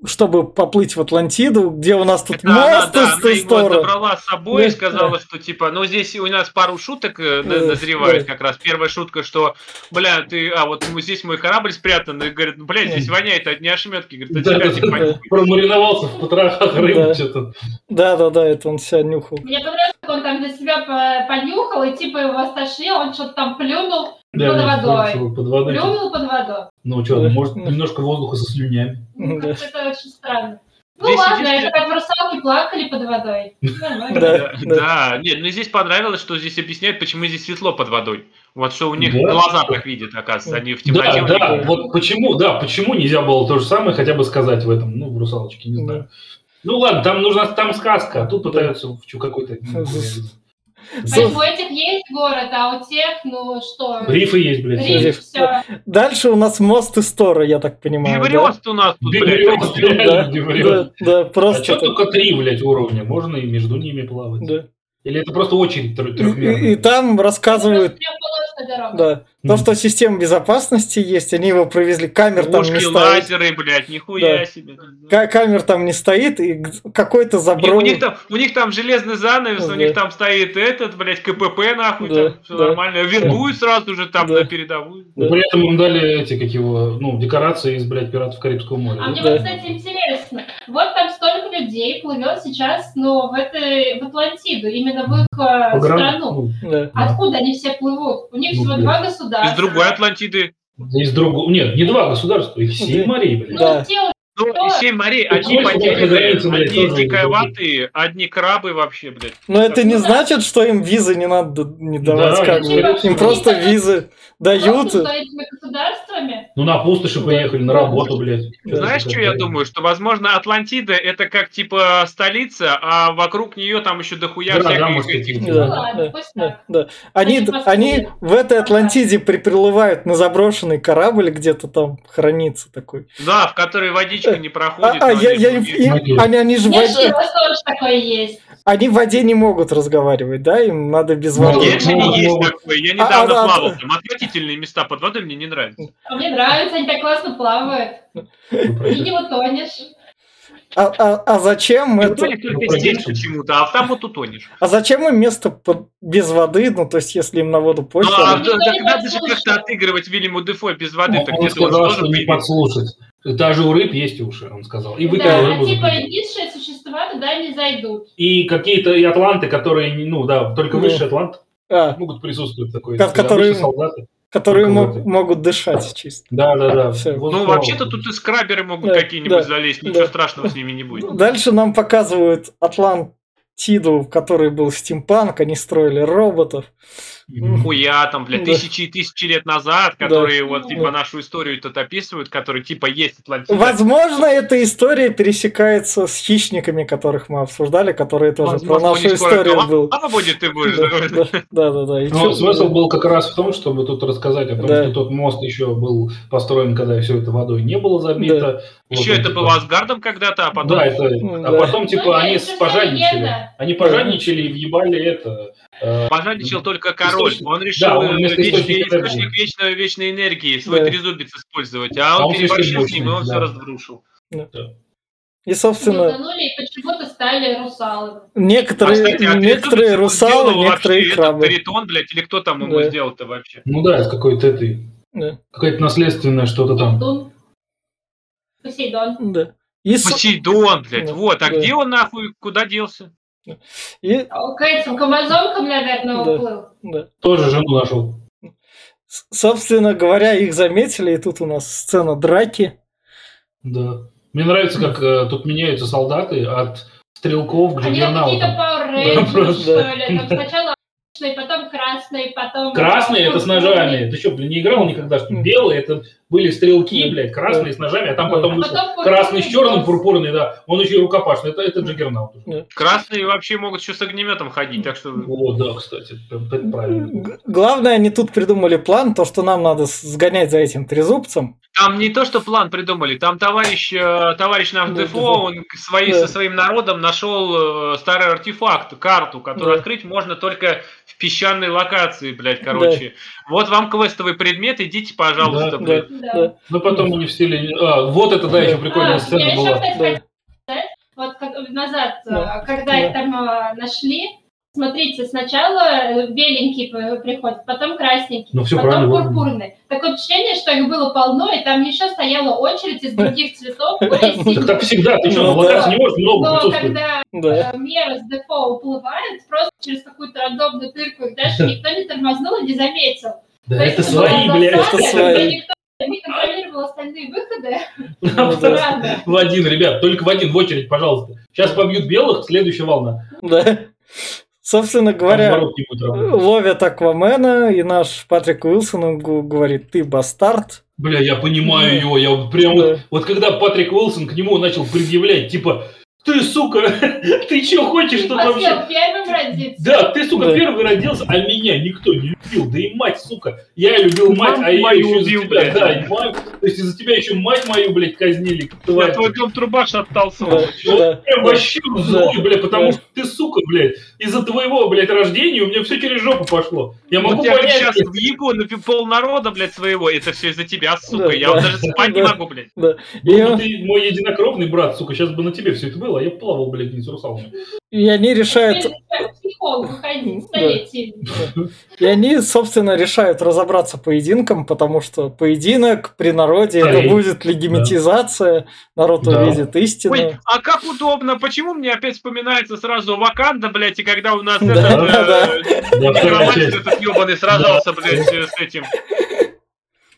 чтобы поплыть в Атлантиду, где у нас тут она, мост да, из она его забрала с собой и Да, сказала, что типа, ну здесь у нас пару шуток э, на- Да, назревает да. как раз. Первая шутка, что, бля, ты, а вот здесь мой корабль спрятан, и говорит, ну, блядь, здесь Да. воняет одни ошметки, говорит, а Да, тебя да, типа, да. Промариновался в потрохах рыбы Да. что-то. Да, да, да, это он себя нюхал. Мне понравилось, как он там для себя по- понюхал, и типа его стошнил, он что-то там плюнул, Да, Под да, водой. всё, Под водой. плюнул под водой. Ну что, Да. может, немножко воздуха со слюнями. Ну, это очень странно. Ну Здесь ладно, единственное- это как в русалке плакали под водой. Нормально. Да, Да, нет, ну здесь понравилось, что здесь объясняют, почему здесь светло под водой. Вот что у них Да. глаза так видят, оказывается, они в темноте. Да, да, вот почему, да, почему нельзя было то же самое хотя бы сказать в этом, ну, в «Русалочке», не знаю. Ну ладно, там нужна, там сказка, а тут пытаются в какой-то... ну, Поэтому у этих есть город, а у тех, ну что, Рифы есть, блядь. риф, Риф, все. Дальше у нас мост из Тора, я так понимаю. да? Бибриост у нас тут, блядь. Да, реально да, да, А просто что так, только три, блядь, уровня? Можно и между ними плавать? да. Или это просто очередь трё- И, и- и там рассказывают, дорога. да, то, что система безопасности есть, они его провезли, камер там не Пушки, стоит. лазеры, блядь, нихуя Да. себе. Ка- Камер там не стоит, и какой-то У них, у, заброс. них там, у них там железный занавес, у Да. них там стоит этот, блядь, КПП, нахуй, Да, там все да. нормально. Вингуют сразу же там Да. на передовую. Но При этом им дали эти, как его, ну, декорации из, блядь, «Пиратов Карибского моря». А да? мне Да. вот, кстати, интересно, вот там столько людей плывет сейчас, ну, в, этой, в Атлантиду, именно в их э, Погран- страну. ну, Да. Откуда они все плывут? У них Ну, всего блин. два Из государства. другой Атлантиды. Из другого... Нет, не два государства, их семь Да. морей, блядь. Ну, Да. те Ну, семь морей, одни потерянные, одни диковатые, одни крабы вообще, блядь. Но это не значит, что им визы не надо не давать, Да, как им бы. Им просто визы дают. Ну, на пустоши поехали, на работу, блядь. Знаешь, что я думаю? Что, возможно, Атлантида это как типа столица, а вокруг нее там еще дохуя всяких этих. Да, Ну да. Они, Они в этой Атлантиде приплывают на заброшенный корабль, где-то там хранится такой. Да, в которой водичка не А, проходит. а, но я- я- Могилы. они, они же в воде, такое есть. они в воде не могут разговаривать, да? Им надо без Ну, воды. я- Есть же есть могут. такое. Я А, недавно а, да, плавал да. там. Отвратительные места под водой мне не нравятся. А мне нравится, они так классно плавают. И не утонешь. А, а- а зачем Ты это? только Ну, здесь почему-то, а там вот утонешь. А зачем им место под- без воды? Ну, то есть, если им на воду Ну, пофиг. а никто так не надо же как-то отыгрывать Вильяму Дефо без воды, так Он сказал, что не подслушать. Даже у рыб есть уши, он сказал. И Да, выкинул а рыбу. типа за дверь. низшие существа туда не зайдут. И какие-то и атланты, которые, ну да, только Ну. высшие атланты А, могут присутствовать такой. Ко- которые- солдаты. Которые мог- могут дышать чисто. Да, да, да. Всё. Вот Ну, вообще-то тут и скраберы могут Да, какие-нибудь да, залезть, да. ничего страшного с ними не будет. Дальше нам показывают Атлантиду, в которой был стимпанк, они строили роботов. Хуя там, Да. тысячи и тысячи лет назад, которые вот типа нашу историю тут описывают, которые типа есть Атлантида. Возможно, эта история пересекается с хищниками, которых мы обсуждали, которые тоже про нашу историю был. будет, ты будешь. Да, да, да, Ну, смысл был как раз в том, чтобы тут рассказать о том, что тот мост еще был построен, когда все это водой не было забито. Еще это типа, было Асгардом когда-то, а потом... Да, это, Ну, а потом, типа, Ну, они пожадничали. Они пожадничали и въебали это. э, Пожадничал только король. Источник. Он решил Да, он э, вечный источник вечной, вечной энергии, свой Да. трезубец использовать, а А он он слишком переборщил с ним, и он мощный, все да. разрушил. И, собственно, Утонули и почему-то стали русалами. некоторые, А, кстати, а некоторые он русалы, сделал некоторые вообще крабы. этот Каритон, блядь, или кто там ему Да. сделал-то вообще? Ну да, это какой-то этой, Да, какая-то наследственная что-то там. Посейдон. да. И, Посейдон, блядь, Да, вот, а да. где он нахуй, куда делся? И- К этим, к амазонкам, наверное, Да. уплыл. да. Тоже жену нашел. Собственно говоря, их заметили, и тут у нас сцена драки. Да. Мне нравится, как э, тут меняются солдаты от стрелков к Они как какие-то джиггернаутам. Power что ли. Там сначала красный, потом красный, потом... Красный это с ножами. Ты что, блин, не играл никогда, что ли? Белые это были стрелки, Да. блядь, красные с ножами, а там Да. потом А вышел красный с черным, пурпурный, да. Он еще и рукопашный. Это, это джиггернаут. уже. Красные вообще могут еще с огнеметом ходить, так что... О, да, кстати, это, прям- это правильно. Главное, они тут придумали план, то, что нам надо сгонять за этим трезубцем. Там не то, что план придумали, там товарищ, э, товарищ наш Да, Дефо, да, да. он свои, Да. со своим народом нашел э, старый артефакт, карту, которую Да. открыть можно только в песчаной локации, блядь, короче. Вот вам квестовый предмет, идите, пожалуйста, Да, блядь. Да. Да. Ну, потом они в стиле... А, вот это, да, еще прикольная А, сцена я еще, была. кстати, Да. вот как назад, Да. э, когда Да. их там э, нашли, смотрите, сначала э, беленький приходит, потом красненький, Ну, потом правильно. пурпурный. Такое впечатление, что их было полно, и там еще стояла очередь из других цветов, более Так, всегда, ты что, на не может много Но когда Да. э, Мера с Дефо уплывает, просто через какую-то рандомную дырку, их даже никто не тормознул и не заметил. Да это свои, блядь. это свои. Не контролировал остальные выходы. Ну. Странно. В один, ребят, только в один, в очередь, пожалуйста. Сейчас побьют белых, следующая волна. Да. Собственно говоря, ловят Аквамена, и наш Патрик Уилсон говорит, ты бастард. Бля, я понимаю его, я прям вот когда Патрик Уилсон к нему начал предъявлять, типа, ты, сука, ты что хочешь тут вообще? Хотел первым родиться. Да, ты, сука, Да. первый родился, а меня никто не любил. Да и мать, сука. Я любил мать, Маму а ее мою еще убил, тебя. блядь. Да, и мать. То есть из-за тебя еще мать мою, блядь, казнили. Я тварь. твой дом труба шатался. Да, да, прям да. вообще злой, Да. блядь, потому Да. что ты, сука, блядь, из-за твоего, блядь, рождения у меня все через жопу пошло. Я могу Вот я понять. сейчас в ебу на пол народа, блядь, своего, это все из-за тебя, сука. Да, я да. вот даже спать не Да. могу, блядь. Да. Бы ты мой единокровный брат, сука, сейчас бы на тебе все это было, а я плавал, блядь, не с русалами. и они решают, и они, собственно, решают разобраться поединком, потому что поединок при народе это будет легимитизация, народ увидит истину. Ой, а как удобно, почему мне опять вспоминается сразу Ваканда, блядь, и когда у нас этот, да, да. э, сражался, блядь, с этим.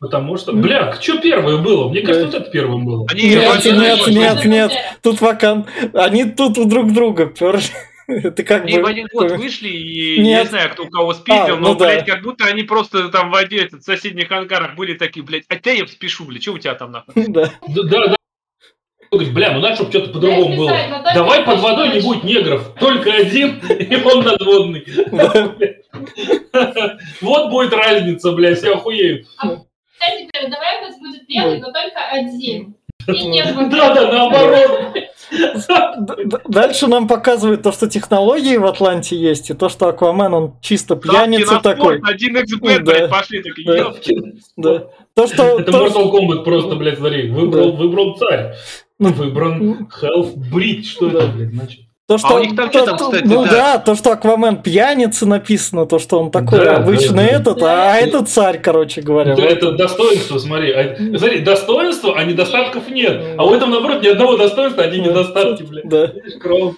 Потому что, бля, что первое было? Мне кажется, вот это первым было. Они Нет, нет, нет, нет. Тут вакан. Они тут у друг друга перли. Это как Они в бы... один год вышли, и Нет. не знаю, кто у кого спиздил, А, но, ну да. блядь, как будто они просто там в один- этот, в соседних ангарах были такие, блядь, а я спешу, блядь, что у тебя там нахуй? Да. Да, да. да. Бля, ну надо, чтобы что-то по-другому было. только Давай под водой не будет негров, только один, и он надводный. Вот будет разница, бля, все охуеют. Кстати, давай у нас будет белый, но только один. И не Ну, будет. Да, да, наоборот. Дальше нам показывают то, что технологии в Атланте есть, и то, что Аквамен, он чисто пьяница такой. Один блядь, пошли такие, Да. То, что... Это то, Mortal Kombat просто, блядь, смотри. Выбрал, выбрал царь. Ну, Выбран Half Breed. Что это, блядь, значит? То, что, А у них там то- что там, кстати, Ну да? да, то, что Аквамен пьяница написано, то, что он такой Да, обычный да, да. этот, Да. а это царь, короче говоря. Вот. это достоинство, смотри. А, смотри, достоинство, а недостатков нет. А у этого, наоборот, ни одного достоинства, одни Да. недостатки, блядь. Да. Кров.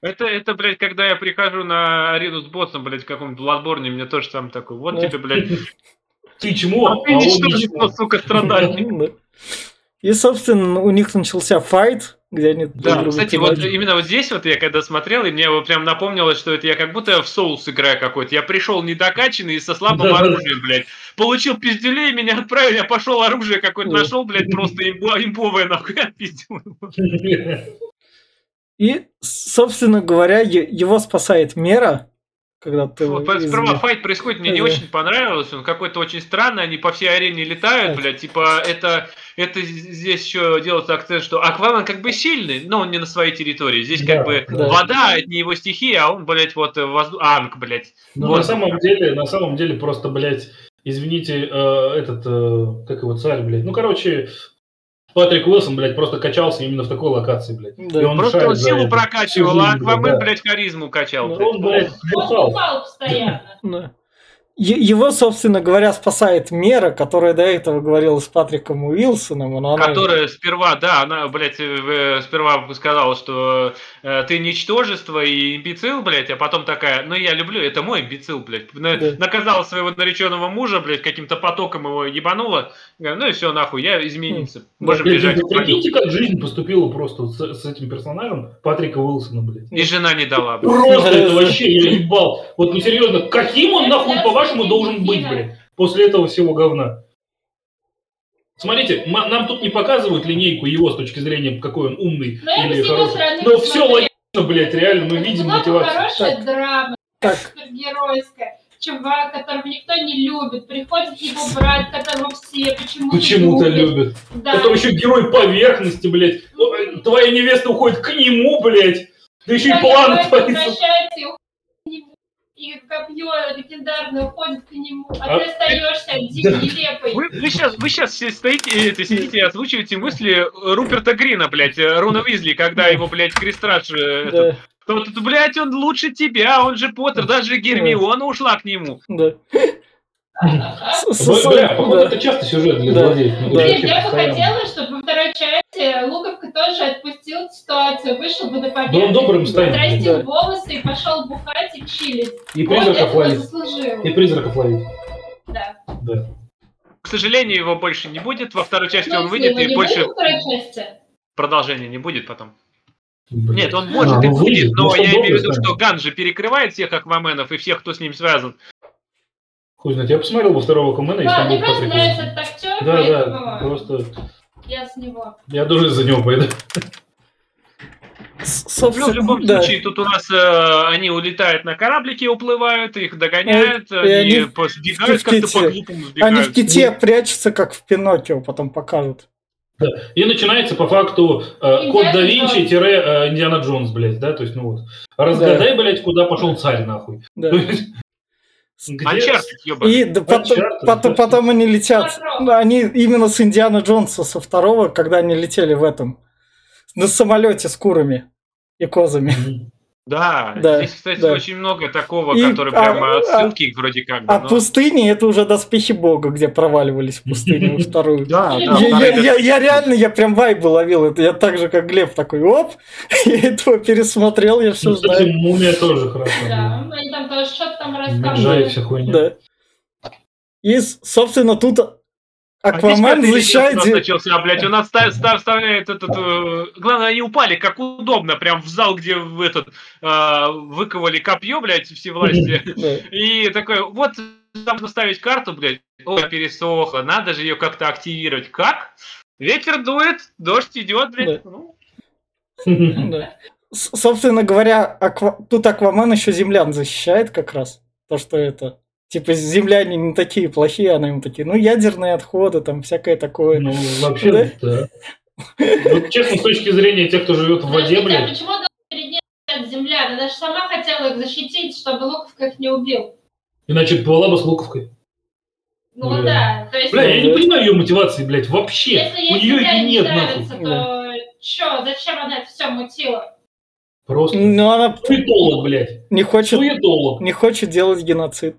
Это, это, блядь, когда я прихожу на арену с боссом, блядь, в каком-то Bloodborne, мне тоже там такой, вот Да. тебе, блядь, Ты чмо, а а ты ничтожество, сука, страдальник. И, собственно, у них начался файт, где они Да, кстати, вот именно вот здесь вот я когда смотрел, и мне его прям напомнилось, что это я как будто в Souls играю какой-то. Я пришел недокачанный и со слабым оружием, блядь. Получил пиздюлей, меня отправили, я пошел оружие какое-то Да. нашел, блядь, просто имбо- имбовое, нахуй, отпиздил. И, собственно говоря, его спасает Мера, когда ты... из- Сперва файт происходит, мне не Да. очень понравилось, он какой-то очень странный, они по всей арене летают, блядь, типа, это, это здесь еще делается акцент, что Аквамен как бы сильный, но он не на своей территории, здесь Да, как бы да. вода, это не его стихия, а он, блядь, вот воздух... Анг, блядь. Ну, Вот. на самом деле, на самом деле, просто, блядь, извините, э, этот, э, как его царь, блядь. Ну, короче, Патрик Уилсон, блядь, просто качался именно в такой локации, блядь. Да. И он Просто он силу это. прокачивал, а Аквамен, да. блядь, харизму качал. Ну, блядь. Он, блядь, Он бухал. упал постоянно. Его, собственно говоря, спасает Мера, которая до этого говорила с Патриком Уилсоном. но она- Которая сперва, да, она, блядь, э, сперва сказала, что э, ты ничтожество и имбецил, блядь, а потом такая, ну я люблю, это мой имбецил, блядь. На- Да. Наказала своего нареченного мужа, блядь, каким-то потоком его ебанула. Ну и все, нахуй, я измениться. Можем Блядь, бежать. прикиньте, как жизнь поступила просто вот с, с этим персонажем Патрика Уилсона, блядь. И жена не дала. блядь. Просто это вообще, я ебал. Вот, ну серьезно, каким он нахуй, по-вашему, должен быть, блядь, после этого всего говна? Смотрите, нам тут не показывают линейку его с точки зрения, какой он умный Но я бы или хороший. стороны Но все логично, блядь, реально, мы видим Была бы мотивацию. хорошая Так. драма, Так, супергеройская. Чувак, которого никто не любит. Приходит его брат, которого все почему-то, Почему-то любят. Да. Который еще герой поверхности, блядь. Ну, Твоя невеста уходит к нему, блядь. Да еще и Да, планы герой твои. возвращается и уходит к нему, И копье легендарное уходит к нему. А, А- ты остаешься один Да. нелепый. Вы, вы сейчас, вы сейчас все стоите, это, сидите и озвучиваете мысли Руперта Грина, блядь, э, Рона Уизли, когда его, блядь, Крестраж, этот, да, Кто тут, блядь, он лучше тебя, он же Поттер, даже Гермиона ушла к нему. да. Бля, походу, это часто сюжет для злодеев. Да. вообще Блин, я бы хотела, чтобы во второй части Луковка тоже отпустил ситуацию, вышел бы на победу. Он добрым станет. Отрастил Да. волосы и пошел бухать и чилить. И призраков ловить. заслужил. И призраков ловить. Да. Да. К сожалению, его больше не будет. Во второй части он Ну, выйдет и больше будет во второй части? продолжения не будет потом. Блин. Нет, он может А, и будет, но ну, я имею в виду, что. Ган же перекрывает всех Акваменов и всех, кто с ним связан. Хуй знает, я посмотрел бы второго Кумена, если Да, там мне будет просто нравится этот актер, Да, да, поэтому просто я с него. я тоже за него пойду. С- Ну, в любом Собственно, да. случае, тут у нас э, они улетают на кораблике, уплывают, их догоняют, И они, они по- сбегают в как-то Ките. по-глупому Они сбегают. в ките прячутся, как в Пиноккио, потом покажут. И начинается по факту э, код да. Винчи тире э, Индиана Джонс, блядь, да, то есть, ну вот. Разгадай, блядь, куда пошел царь, нахуй. Да. То есть, где-. И да, потом, потом, да. потом они летят. Они именно с Индиана Джонса со второго, когда они летели в этом. На самолете с курами и козами. Мгм. Да, Да, здесь, кстати, да. очень много такого, И, который а, прямо а, отсылки вроде как бы. А но- пустыни это уже доспехи бога, где проваливались в пустыню во вторую. Да, Я- реально, я прям вайбы ловил. Это я так же, как Глеб, такой, оп, я этого пересмотрел, я все Ну, знаю. мумия тоже хорошо. Да, они там тоже что-то там рассказывали. Да. И, собственно, тут А Аквамен у нас начался, а, блядь, у нас ста- ста- вставляет этот... э, главное, они упали как удобно, прям в зал, где в этот э, выковали копье, блядь, все власти. И такой, вот там ставить карту, блядь, ой, пересохла, надо же ее как-то активировать. Как? Ветер дует, дождь идет, блядь. Ну, Да. С- Собственно говоря, аква- тут Аквамен еще землян защищает как раз. То, что это... Типа земляне не такие плохие, она им такие, ну, ядерные отходы, там, всякое такое. Ну, вообще, да. Ну, честно, с точки зрения тех, кто живет в воде, Подождите, а почему должна перед ней стоять земля? Она же сама хотела их защитить, чтобы Луковка их не убил. иначе была бы с луковкой. Ну Бля. да, то есть... Бля, я не понимаю ее мотивации, блядь, вообще. Если У ей нее земля не нет, нравится, нахуй. то чё, зачем она это все мутила? Просто. Но она Суетолог, блядь. не хочет, Суетолог. не хочет делать геноцид.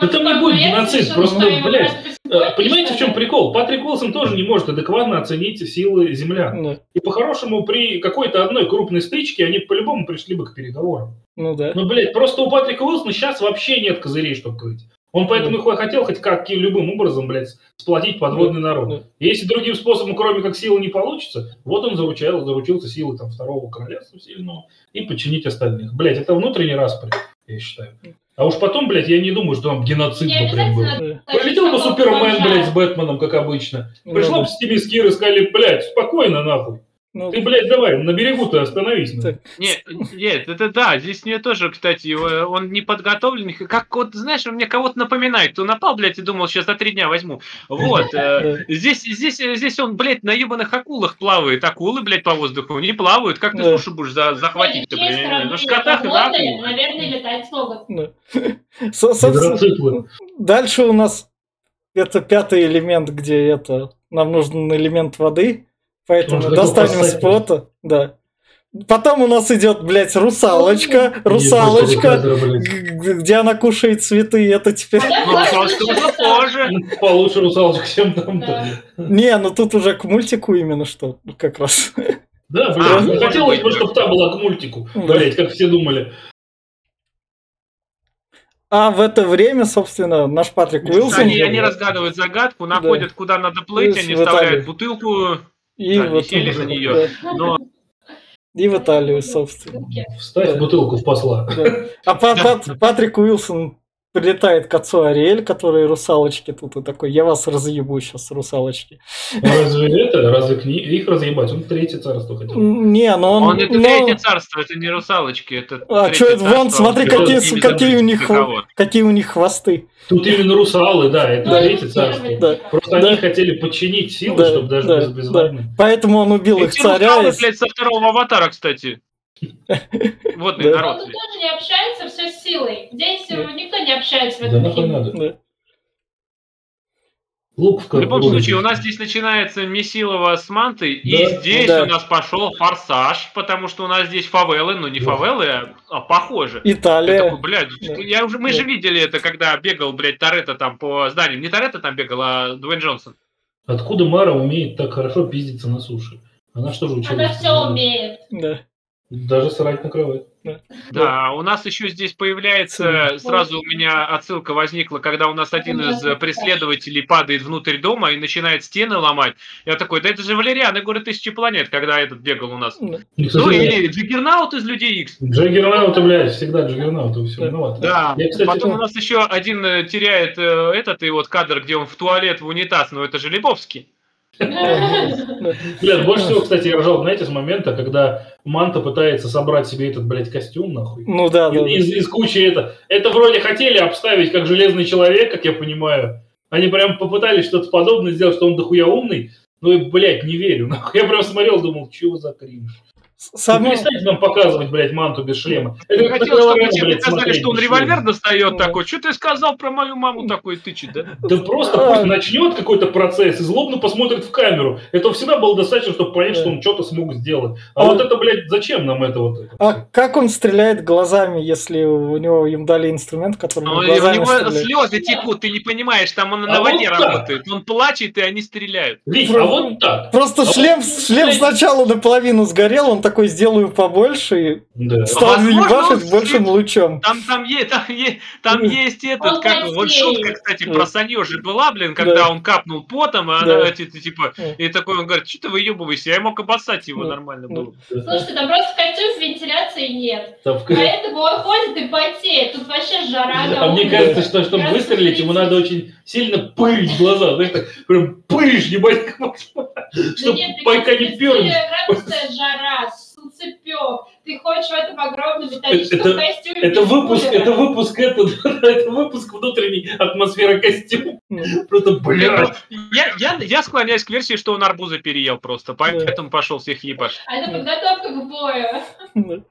Да там не будет геноцид, просто, блядь, Э, Понимаете, в чем прикол? Патрик Уилсон тоже не может адекватно оценить силы землян. Ну, И по-хорошему, при какой-то одной крупной стычке они по-любому пришли бы к переговорам. ну да. Ну, блядь, просто у Патрика Уилсона сейчас вообще нет козырей, чтобы говорить. Он поэтому и хотел хоть как любым образом, блядь, сплотить подводный Да. народ. И если другим способом, кроме как силы, не получится, вот он заручал, заручился силой там второго королевства сильного и подчинить остальных. Блядь, это внутренний распри, я считаю. А уж потом, блядь, я не думаю, что там геноцид Не бы прям был. Прилетел бы Супермен, блядь, с Бэтменом, как обычно. Пришла Ну, бы с тебе Скир и сказали, блядь, спокойно, нахуй. Ну, Ты, блядь, давай, на берегу ты остановись. Так. Нет, нет, это да, здесь мне тоже, кстати, он не подготовлен, как вот, знаешь, он мне кого-то напоминает, кто напал, блядь, и думал, сейчас за три дня возьму. Вот, э, здесь, здесь, здесь он, блядь, на ебаных акулах плавает, акулы, блядь, по воздуху не плавают, как ты Да. сушу будешь за- захватить, Есть блядь, на шкатах и на акулах. Наверное, летать смогут. собственно. Дальше у нас это пятый элемент, где это нам нужен элемент воды, поэтому достанем поссать спота. Да. Потом у нас идет, блядь, русалочка, русалочка, где она кушает цветы, это теперь... Ну, русалочка уже позже. Ну, Получше русалочка, чем там. Да. Не, ну тут уже к мультику именно что, как раз. Да, А, блядь, может хотелось бы, чтобы та была к мультику. Блядь, как все думали. А в это время, собственно, наш Патрик Уилсон Они, они разгадывают загадку, находят, куда надо плыть, они вставляют бутылку, и, да, не вот, сели за да, но и в Италию, собственно. Вставь бутылку в посла. Да. А Па- Пат- Патрик Уилсон прилетает к отцу Ариэль, который русалочки тут, и такой, я вас разъебу сейчас, русалочки. А разве это, разве кни- их разъебать? Он третье царство хотел. Не, но он... он это но- третье царство, это не русалочки, это А, это? Вон, смотри, какие, какие, у них, какие у них хвосты. Тут именно русалы, да, это Ну, третье царство. Да. Просто Да. они хотели подчинить силы, Да, чтобы даже да, без, без да. войны. Поэтому он убил их Эти царя. русалы, и- блядь, со второго аватара, кстати. Водный Да. Он народ. тут тоже не общается, все силой. Здесь Да. никто не общается в Да этом нахуй фильме. надо. Да. Лук в В любом случае, у нас здесь начинается Месилова с Мантой, и Да, здесь да. у нас пошел форсаж, потому что у нас здесь фавелы, ну не Да. фавелы, а, а похоже. Италия. такой, блядь, Да. я уже, мы Да. же видели это, когда бегал, блядь, Торетто там по зданиям. Не Торетто там бегал, а Дуэйн Джонсон. Откуда Мара умеет так хорошо пиздиться на суше? Она что же училась? Она все умеет. Да. Даже срать накрывает. Да, у нас еще здесь появляется, сразу у меня отсылка возникла, когда у нас один из э, преследователей падает внутрь дома и начинает стены ломать. Я такой, да это же Валериан, и говорит, тысячи планет, когда этот бегал у нас. К Ну или Джиггернаут из Людей Икс. Джаггернауты, блядь, всегда Джаггернауты, все Да. виноваты. Да, Я, кстати, потом ну, у нас еще один э, теряет э, этот и вот кадр, где он в туалет, в унитаз, но это же Лебовский. Блядь, больше всего, кстати, я ржал, знаете, с момента, когда Манта пытается собрать себе этот, блядь, костюм, нахуй. Ну да, да. Из, из кучи это. Это вроде хотели обставить как железный человек, как я понимаю. Они прям попытались что-то подобное сделать, что он дохуя умный. Ну и, блядь, не верю. Нахуй. Я прям смотрел, думал, чего за кринж. Ну, Самое... перестаньте нам показывать, блядь, манту без шлема. Это Я хотел, чтобы тебе показали, смотреть что он револьвер достает такой. Что ты сказал про мою маму такой тычет, да? Да просто А. пусть начнет какой-то процесс и злобно посмотрит в камеру. Этого всегда было достаточно, чтобы понять, что он что-то смог сделать. А А. вот это, блядь, зачем нам это вот? это А как он стреляет глазами, если у него им дали инструмент, который Ну, он и у глазами него стреляет? слезы текут, ты не понимаешь, там он А на воде вот так. работает. Он плачет, и они стреляют. А вот так. Просто А шлем, сначала наполовину сгорел, он такой сделаю побольше и Да. стал Возможно, ебашить большим лучом. Там, там, е- там, е- там есть этот, как вот шутка, кстати, про Саню же была, блин, когда Да. он капнул потом, и она, эти- эти, типа, и такой он говорит, что ты выебывайся, я мог обоссать его нормально было. Слушайте, там просто костюм вентиляции нет. Поэтому он ходит и потеет. Тут вообще жара. А мне кажется, что чтобы выстрелить, ему 30. надо очень сильно пырить в глаза. Знаешь, так прям пыришь, ебать, Чтобы пайка не кажется, перли. 30 градусная жара, солнцепек. Ты ходишь в этом огромном металлическом Это- костюме. Это выпуск, это выпуск, это, это выпуск внутренней атмосферы костюма. Ну, Просто, блядь. Я, я, я склоняюсь к версии, что он арбузы переел просто, поэтому пошел всех ебашить. А это подготовка к бою.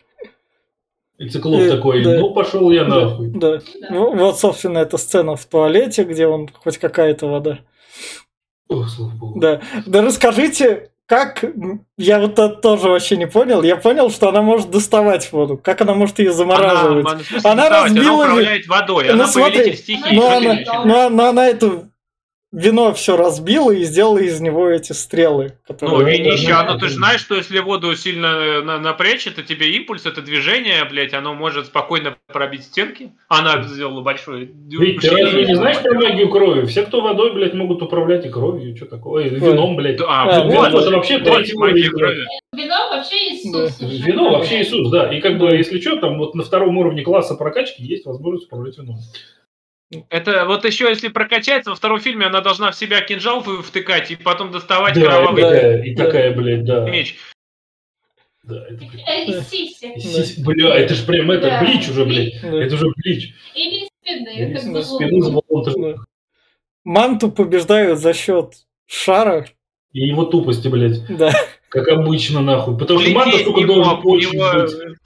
И циклоп Э, такой, да. ну пошел я нахуй. да. Да. В- Вот, собственно, эта сцена в туалете, где он хоть какая-то вода. О, слава богу. Да. Да расскажите, как... Я вот это тоже вообще не понял. Я понял, что она может доставать воду. Как она может ее замораживать? Она, Она доставать, разбила- Она управляет водой. Ну, Она смотри, повелитель стихии. Ну, Что она, ну, а- ну, она эту вино все разбила и сделала из него эти стрелы. Ну, Которые... винище, да, оно, да. ты же знаешь, что если воду сильно на- напрячь, это тебе импульс, это движение, блядь, оно может спокойно пробить стенки. Она сделала большое... Ведь ты разве не знаешь про магию крови? Все, кто водой, блядь, могут управлять и кровью, что такое, и вином, блядь. А, А, вот, вино это вообще третий магия уровень, крови. Вино вообще Иисус. Да. Вино вообще Иисус, да. И как бы, если что, там вот на втором уровне класса прокачки есть возможность управлять вином. Это вот еще, если прокачается, во втором фильме она должна в себя кинжал втыкать и потом доставать Да, и кровавый такая, и да. такая, блядь, да. меч. Да, это, из сиси. Бля, это ж прям это, Да. блич уже, блядь. Да. Это уже блич. Или спины. Или спины Да. Манту побеждают за счет шара. И его тупости, блядь. Да. Как обычно, нахуй. Потому что Манта, сука, должен очень быть.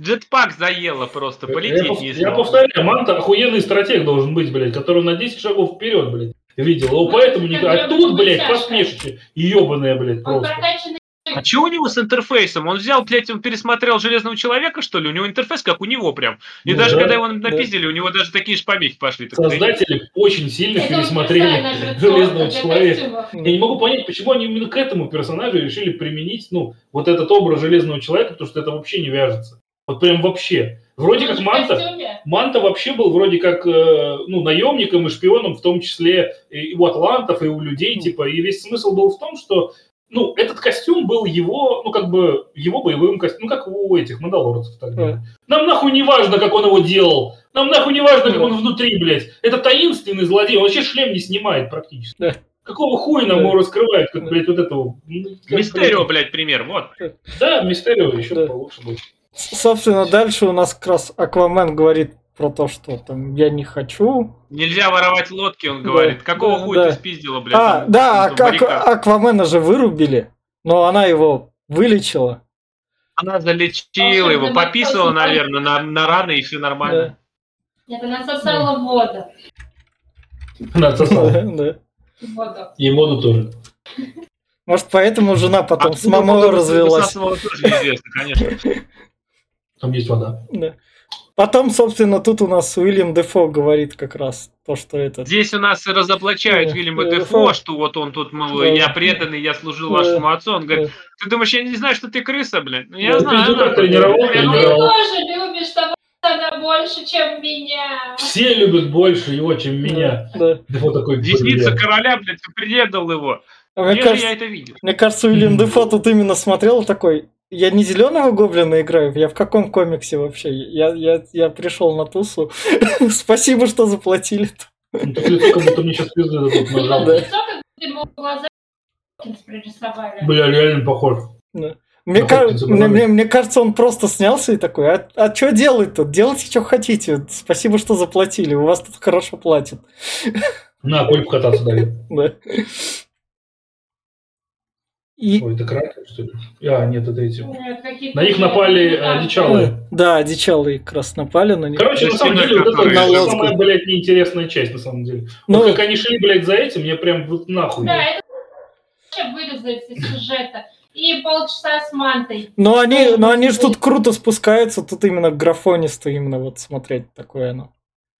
Джетпак заело просто, полететь не я повторяю, Манта охуенный стратег должен быть, блядь, который на 10 шагов вперед, блядь, видел. Его Ну, поэтому не... А тут, блядь, посмешище. Ебаное, блядь, просто. А что у него с интерфейсом? Он взял, блядь, он пересмотрел Железного Человека, что ли? У него интерфейс как у него прям. И Ну даже да, когда его напиздили, у него даже такие же помехи пошли. Так сказать. Создатели очень сильно Это пересмотрели Железного Человека. Я не могу понять, почему они именно к этому персонажу решили применить, ну, вот этот образ Железного Человека, потому что это вообще не вяжется. Вот прям вообще. Вроде как Манта. Манта вообще был вроде как э, ну, наемником и шпионом, в том числе и у атлантов, и у людей, типа, и весь смысл был в том, что ну, этот костюм был его, ну, как бы, его боевым костюмом, ну, как у этих мандалорцев тогда. Нам нахуй не важно, как он его делал, нам нахуй не важно, как он внутри, блядь. Это таинственный злодей, он вообще шлем не снимает практически. Да. Какого хуя нам Да. его раскрывают, как, Да. блядь, вот этого... ну, Мистерио, блядь, пример, вот. Да, Мистерио еще Да. получше был. С- Собственно, дальше у нас как раз Аквамен говорит про то, что там я не хочу. Нельзя воровать лодки, он Да, говорит. Какого да, хуя да. ты спиздила, блядь? А, там, да, там Ак- баррикад? Аквамена же вырубили, но она его вылечила. Она залечила Волшебный его, пописала, наверное, на, на раны, и все нормально. Нет, она сосала воду. Она отсосала. Да. Воду. И воду тоже. Может, поэтому жена потом с Откуда мамой воду развелась. тоже неизвестно, конечно. Там есть вода. Да. Потом, собственно, тут у нас Уильям Дефо говорит как раз то, что это. Здесь у нас разоблачают Да, Вильяма да, Дефо, что вот он тут, мол, я преданный, я служил вашему отцу. Он говорит, ты думаешь, я не знаю, что ты крыса, блядь? Ну, я знаю. тренировал, Ты тоже любишь того, она больше, чем меня. Все любят больше его, чем меня. Да. Дефо такой, Десница короля, блядь, предал его. А мне, Где же кажется, я это видел? мне кажется, Уильям. Дефо тут именно смотрел такой. Я не зеленого гоблина играю, я в каком комиксе вообще? Я, я, я пришел на тусу. Спасибо, что заплатили. Ну, лицо, как будто мне сейчас пизды дадут нажал. Да. Лицо, как будто ему глаза прорисовали. Бля, реально похож. Мне, ты мне, мне- мне кажется, он просто снялся и такой, а, а что делать тут? Делайте, что хотите. Спасибо, что заплатили. У вас тут хорошо платят. На, коль покататься дали. Да. И, Ой, это кракер, что ли? А, нет, это эти. Э, какие-то На них напали Да. одичалые. да, одичалые как раз напали на них. Короче, на самом деле, вот это На самая, блядь, неинтересная часть, на самом деле. Ну, Вот как они шли, блядь, за этим, мне прям вот нахуй. Да, это вообще вырезать из сюжета. И полчаса с мантой. но они, но они же тут круто спускаются, тут именно графонисто именно вот смотреть такое оно.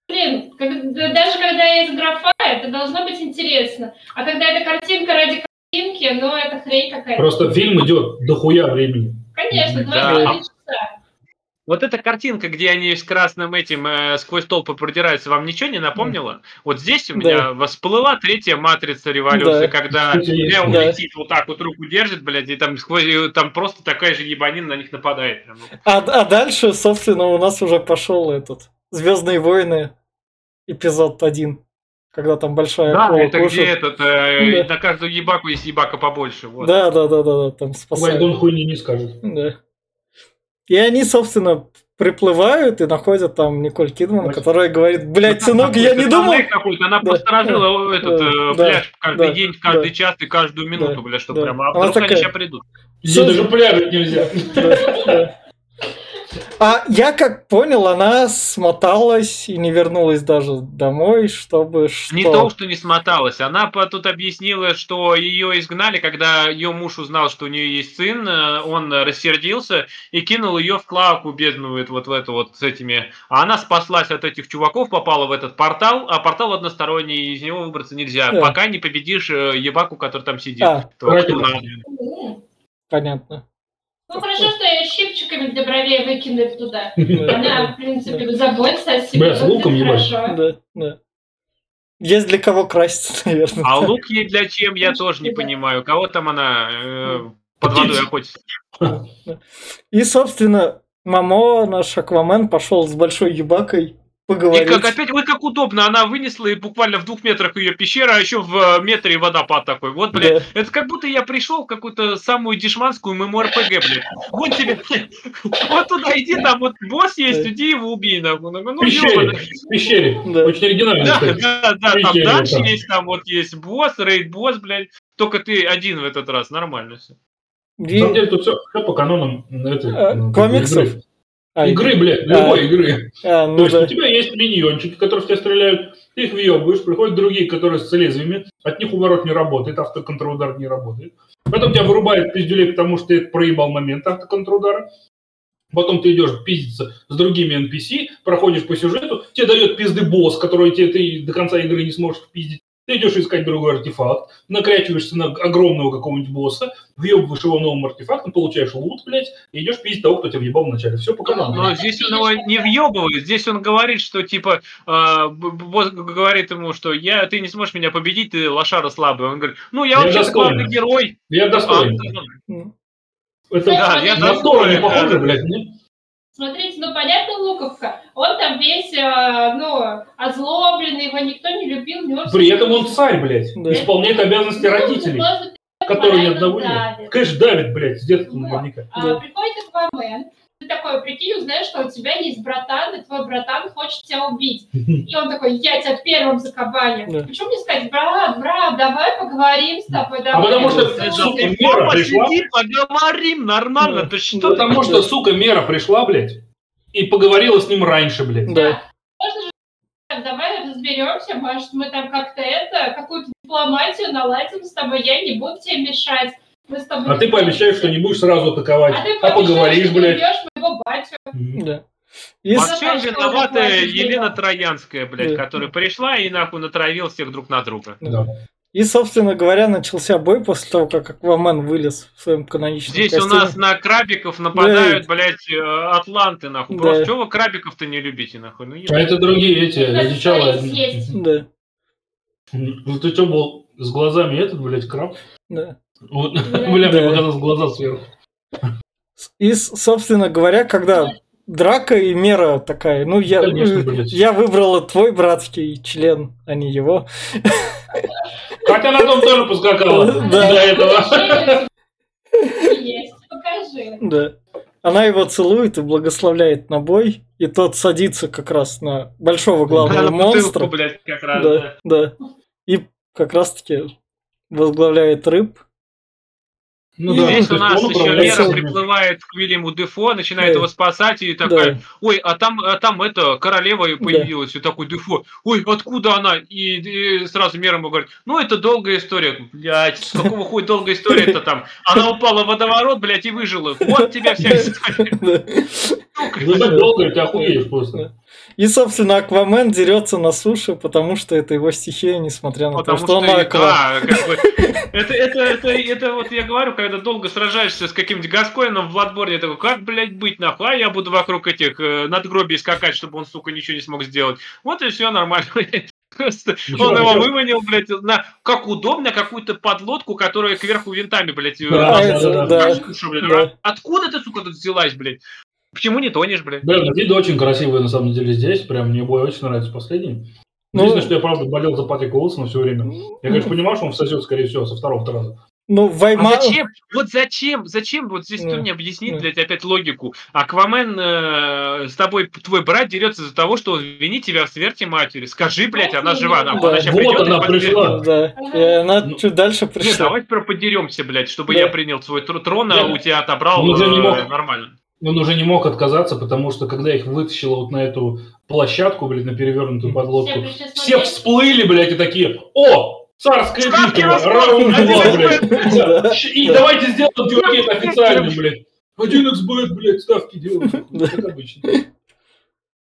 Блин, как- да- даже когда есть графа, это должно быть интересно. А когда это картинка ради картинки, ну это хрень какая-то. Просто фильм идет до хуя времени. Конечно, Да. 24 часа. Вот эта картинка, где они с красным этим э, сквозь толпы продираются, вам ничего не напомнила? Вот здесь у меня всплыла третья матрица революции, Да. когда. Нео Да. летит вот так вот руку держит, блядь, и там сквозь и там просто такая же ебанина на них нападает. А, а дальше, собственно, у нас уже пошел этот Звездные войны, эпизод один, когда там большая Да, акула это где кушает. этот, э, Да. на каждую ебаку есть ебака побольше. Вот. Да, да, да, да, да, там спасают. Вайгон хуйни не скажет. Да. И они, собственно, приплывают и находят там Николь Кидман, которая говорит, блядь, сынок, я не думал... она Да, просто сторожила этот да, э, да, пляж каждый да, день, каждый да. час и каждую минуту, Да, бля, чтобы да. прям, а Она вдруг они сейчас придут. Здесь даже пляжить нельзя. А я как понял, она смоталась и не вернулась даже домой, чтобы что? Не то, что не смоталась. Она тут объяснила, что ее изгнали, когда ее муж узнал, что у нее есть сын, э, он рассердился и кинул ее в клаку бедную вот, в эту вот с этими. А она спаслась от этих чуваков, попала в этот портал, а портал односторонний, из него выбраться нельзя, Да. пока не победишь э, ебаку, который там сидит. А, То, надо. М. понятно. Ну хорошо, что ее щипчиками для бровей выкинули туда. Она, в принципе, заботится о себе. Бля, с луком ебать. хорошо. Да, да. Есть для кого краситься, наверное. А лук ей для чем, я тоже не понимаю. Кого там она э, под водой охотится? И, собственно, Мамо, наш Аквамен, пошел с большой ебакой И поговорить. как опять, ой, как удобно, она вынесла и буквально в двух метрах ее пещера, а еще в э, метре водопад такой. Вот, блядь, Да. это как будто я пришел в какую-то самую дешманскую ММО-РПГ, блядь. Вот тебе, вот туда иди, там вот босс есть, иди его убей, нахуй. Ну, ну, Пещере. В пещере. Да. Очень оригинально, Да, кстати. да, да, там Пещере, дальше да. есть, там вот есть босс, рейд-босс, блядь. Только ты один в этот раз, нормально все. На И- самом деле тут все, по канонам этой, А, ну, комиксов? Игры, А, Игры, блядь, А. любой игры. а, То ну есть да. у тебя есть миньончики, которые в тебя стреляют, ты их въебываешь, приходят другие, которые с лезвиями, от них уворот не работает, автоконтрудар не работает. Потом тебя вырубает пиздюлей, потому что ты проебал момент автоконтрудара. Потом ты идешь пиздиться с другими NPC, проходишь по сюжету, тебе дает пизды босс, который тебе ты до конца игры не сможешь пиздить. Ты идешь искать другой артефакт, накрячиваешься на огромного какого-нибудь босса, въебываешь его новым артефактом, получаешь лут, блядь, и идешь пиздить того, кто тебя въебал вначале. Все по каналу. Но здесь он его не въебывает, здесь он говорит, что типа, э, босс говорит ему, что я, ты не сможешь меня победить, ты лошара слабый. Он говорит, ну я Я вообще главный герой. Я А, достоин. М. Это Да, я не похоже, блядь, не? Смотрите, ну понятно, Луковка. Он там весь, э, ну, озлобленный, его никто не любил. него При этом он царь, блядь, Да. исполняет обязанности Ну, родителей, которые ни одного нет. давит. Конечно, давит, блядь, с детства Вот. наверняка. А, Да. Приходит Аквамен, ты такой, прикинь, узнаешь, что у тебя есть братан, и твой братан хочет тебя убить. И он такой, я тебя первым закабаню. Да. Почему мне сказать, брат, брат, давай поговорим с тобой, давай. потому что, Ну, сука, мера пришла. сиди, поговорим нормально, Да. ты что? Потому что, сука, мера пришла, блядь, и поговорила с ним раньше, блядь. Да. Можно же давай разберемся, может, мы там как-то это, какую-то дипломатию наладим с тобой, я не буду тебе мешать. Мы с тобой А ты пообещаешь, что не будешь сразу атаковать, а, ты а поговоришь, блядь. убьешь батю. Мгм. Да. И Во всем что виновата Елена? Троянская, блядь, Да. которая пришла и нахуй натравил всех друг на друга. Да. И, собственно говоря, начался бой после того, как Аквамен вылез в своем каноничном Здесь у костюме. нас на крабиков нападают, блядь, э, атланты, нахуй. Да. Просто чего вы крабиков-то не любите, нахуй? Ну, А ебать. это другие эти, съесть. Да, Ну ты что был с глазами этот, блядь, краб? да. Вот, Да. бля, мне Да. показалось глаза сверху. И, собственно говоря, когда драка и мера такая, ну, я, Конечно, блядь. я выбрала твой братский член, а не его. Хотя на том тоже поскакала Да. до этого. Есть, покажи. Да. Она его целует и благословляет на бой, и тот садится как раз на большого главного бутылку, монстра. блядь, как раз, да. Да, да. И как раз-таки возглавляет рыб. Ну И да, здесь у нас еще этим. приплывает к Вильяму Дефо, начинает Да. его спасать, и такая, Да. ой, а там, а там это, королева появилась, и такой Дефо, ой, откуда она? И, и сразу Мера ему говорит, ну, это долгая история. Блядь, с какого хуй долгая история-то там? Она упала в водоворот, блядь, и выжила. Вот тебя вся история. Да. Ебать долго, ты охуеешь просто. И, собственно, Аквамен дерется на суше, потому что это его стихия, несмотря на Потому то, что он что, и- аква. да, как бы, это, это, это, это вот я говорю, когда долго сражаешься с каким-нибудь Гаскоином в Владборне, я такой, как, блядь, быть нахуй, а я буду вокруг этих э, надгробий скакать, чтобы он, сука, ничего не смог сделать. Вот и все нормально. Просто он его выманил, блядь, на, как удобно, какую-то подлодку, которая кверху винтами, блядь, э, Да, А, да, да, да. Откуда ты, сука, тут взялась, блядь? Почему не тонешь, блядь? Да, виды очень красивые на самом деле здесь. Прям мне бой очень нравится последний. Ну- Единственное, что я правда болел за Патрика Уилсона все время. Я, конечно, понимал, что он всосет, скорее всего, со второго раза. Ну, А Вайма... зачем? Вот зачем? Зачем? Вот здесь Ну, кто мне объяснит, ну. блядь, опять логику. Аквамен э, с тобой, твой брат дерется из-за того, что он винит тебя в смерти матери. Скажи, блядь, она жива. Нахуй. Да. Она сейчас Вот придет она и пришла. Да, и она Ну, чуть дальше Нет, пришла. давай теперь подеремся, блядь, чтобы Да. я принял твой тр- трон, а Да. у тебя отобрал Он уже не э, мог. нормально. Он уже не мог отказаться, потому что когда их вытащило вот на эту площадку, блядь, на перевернутую подлодку, Все все всплыли, блядь, и такие, о, царская битва, раунд один блядь. И давайте сделаем, чуваки, это официально, блядь. 1xbet, блядь, ставки делаем, Да. как обычно.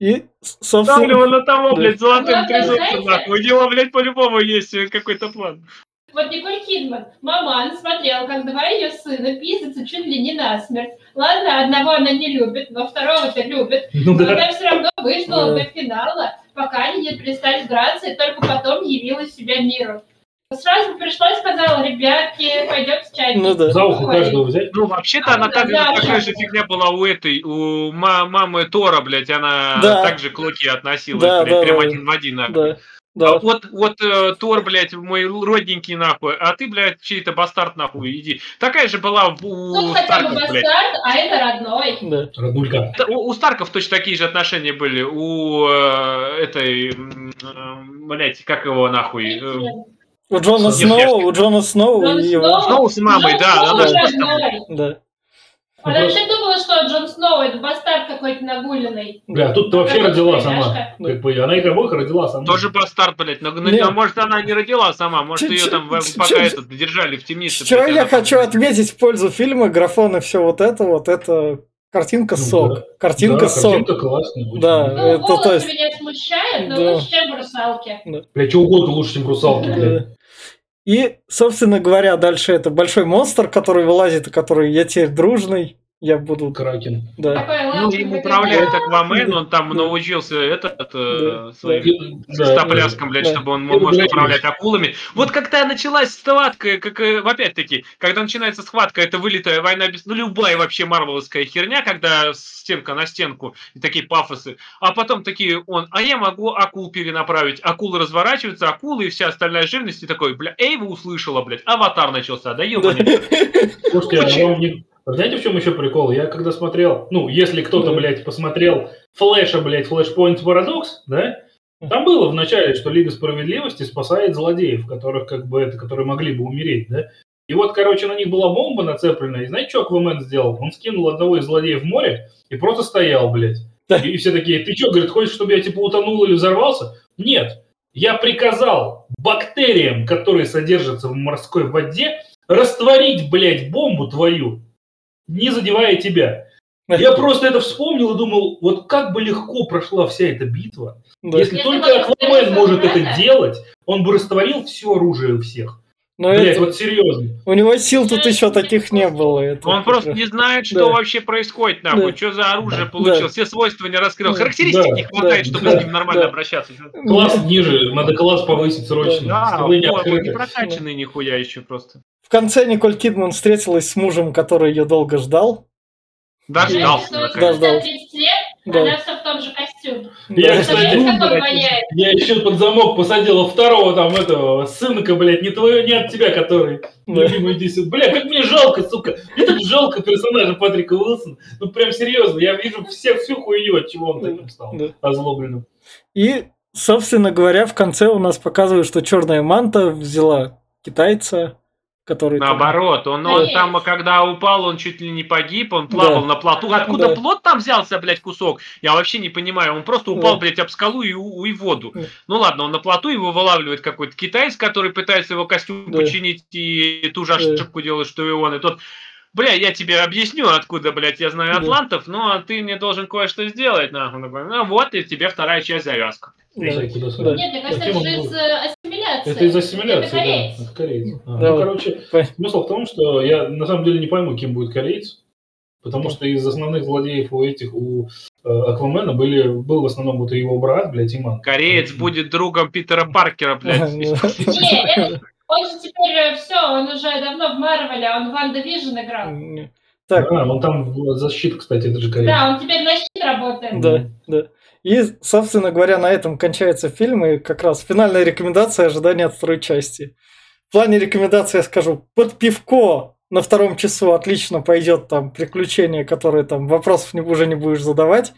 И, Ставлю на того, блядь, золотым знаете- нахуй. У него, блядь, по-любому есть э, какой-то план. Вот Николь Кидман, маман, смотрел, как два ее сына пиздятся чуть ли не насмерть. Ладно, одного она не любит, но второго-то любит. Ну Но да. она все равно выждала Да. до финала, пока они не перестали драться, и только потом явила себя миру. Сразу пришла и сказала, ребятки, пойдем с чайкой. ну да. За ухо каждого взять. Ну, вообще-то она так, Да, такая да. же фигня была у этой, у ма- мамы Тора, блядь, она Да. также к Локи относилась, Да, блядь, да, прям да. один в один. нахуй. Да, А да. вот, вот э, Тор, блядь, мой родненький, нахуй, а ты, блядь, чей-то бастард, нахуй, иди. Такая же была у Тут хотя бы Старков, блядь. бастард, а это родной. да. Родулька. У, у Старков точно такие же отношения были. У э, этой, э, блядь, как его нахуй? э, У Джона Сноу, у Джона Сноу Джон и его... Сноу- с мамой, Джон да, Сноу она же Да. Она вообще думала, что Джон Сноу это бастард какой-то нагуленный. Бля, тут ты вообще Какая родила сама. Как бы она их обоих родила сама. Тоже бастард, блядь. Но, но- Нет. а может, она не родила сама, может, Чё- ее там пока чё- этот держали в темнице. Что блядь, я хочу там- отметить в пользу фильма, графон и все вот это, вот это картинка Ну сок. да. Картинка да, сок. картинка классная. очень. Да. Ну, Это волосы то есть- меня смущают, но Да. лучше, чем русалки. Бля, что угодно лучше, чем русалки, блядь. И, собственно говоря, дальше это большой монстр, который вылазит, который я теперь дружный, я буду, Кракен. да. Ну, им управляет да. Аквамен, он там Да. научился этот, Да. э, своим Да, стопляском, блядь, Да. чтобы он блядь. управлять акулами. Вот когда началась схватка, как э, опять-таки, когда начинается схватка, это вылитая война без... Ну, любая вообще марвеловская херня, когда стенка на стенку, и такие пафосы. А потом такие он, а я могу акул перенаправить. Акулы разворачиваются, акулы и вся остальная живность, и такой, бля, Эйва услышала, блядь, аватар начался, да ебаный. Слушайте, а знаете, в чем еще прикол? Я когда смотрел, ну, если кто-то, блядь, посмотрел Флэша, блядь, Flashpoint Paradox, да? Там было в начале, что Лига Справедливости спасает злодеев, которых, как бы, это, которые могли бы умереть, да? И вот, короче, на них была бомба нацеплена, и знаете, что Аквамен сделал? Он скинул одного из злодеев в море и просто стоял, блядь. И все такие, ты что, говорит, хочешь, чтобы я, типа, утонул или взорвался? Нет. Я приказал бактериям, которые содержатся в морской воде, растворить, блядь, бомбу твою, не задевая тебя. Я просто это вспомнил и думал, вот как бы легко прошла вся эта битва, Да. если Если только Аквамен может это делать, он бы растворил все оружие у всех. Но Блядь, это- вот серьезно. у него сил тут еще таких не было. это Он просто раз. не знает, что Да. вообще происходит, нахуй, Да. что за оружие Да. получил, Да. все свойства не раскрыл, Да. характеристик Да. не хватает, Да. чтобы Да. с ним нормально Да. обращаться. Класс ниже, надо класс повысить срочно. Да, Скиллы не не прокачанный нихуя еще просто. В конце Николь Кидман встретилась с мужем, который ее долго ждал. Дождался, наконец. Дождался. 30 лет, Да. она все в том же костюме. Я, кстати? Я еще под замок посадила второго там этого сынка, блядь, не твоего, не от тебя, который. Любимый иди сюда. Бля, как мне жалко, сука. Мне так жалко персонажа Патрика Уилсона. Ну прям серьезно, я вижу все, всю хуйню, от чего он таким стал. Да. Озлобленным. И, собственно говоря, в конце у нас показывают, что черная манта взяла китайца, который... там- Наоборот, он, он Конечно. там, когда упал, он чуть ли не погиб, он плавал Да. на плоту. Откуда Да. плот там взялся, блядь, кусок? Я вообще не понимаю. Он просто упал, Да. блядь, об скалу и, у- и воду. Да. Ну ладно, он на плоту, его вылавливает какой-то китаец, который пытается его костюм Да. починить и ту же Да. ошибку делает, что и он. И тот, бля, я тебе объясню, откуда, блядь, я знаю атлантов, но ты мне должен кое-что сделать, нахуй. Ну вот, и тебе вторая часть завязка. Да. Нет, мне кажется, это же из э, ассимиляции. Это из ассимиляции, Это кореец. да. Это кореец. А, Да, ну, вот. короче, смысл в том, что я на самом деле не пойму, кем будет кореец. Потому что из основных злодеев у этих, у э, Аквамена были, был в основном вот и его брат, блядь, Иман. Кореец будет другом Питера Паркера, блядь. Не, это- он же теперь все, он уже давно в Марвеле, он в Ванда Вижн играл. Так, А, он там в- защит, кстати, это же кореец. Да, он теперь на щит работает. Да, да. И, собственно говоря, на этом кончается фильм, и как раз финальная рекомендация ожидания от второй части. В плане рекомендации я скажу, под пивко на втором часу отлично пойдет там приключение, которое там вопросов не, уже не будешь задавать.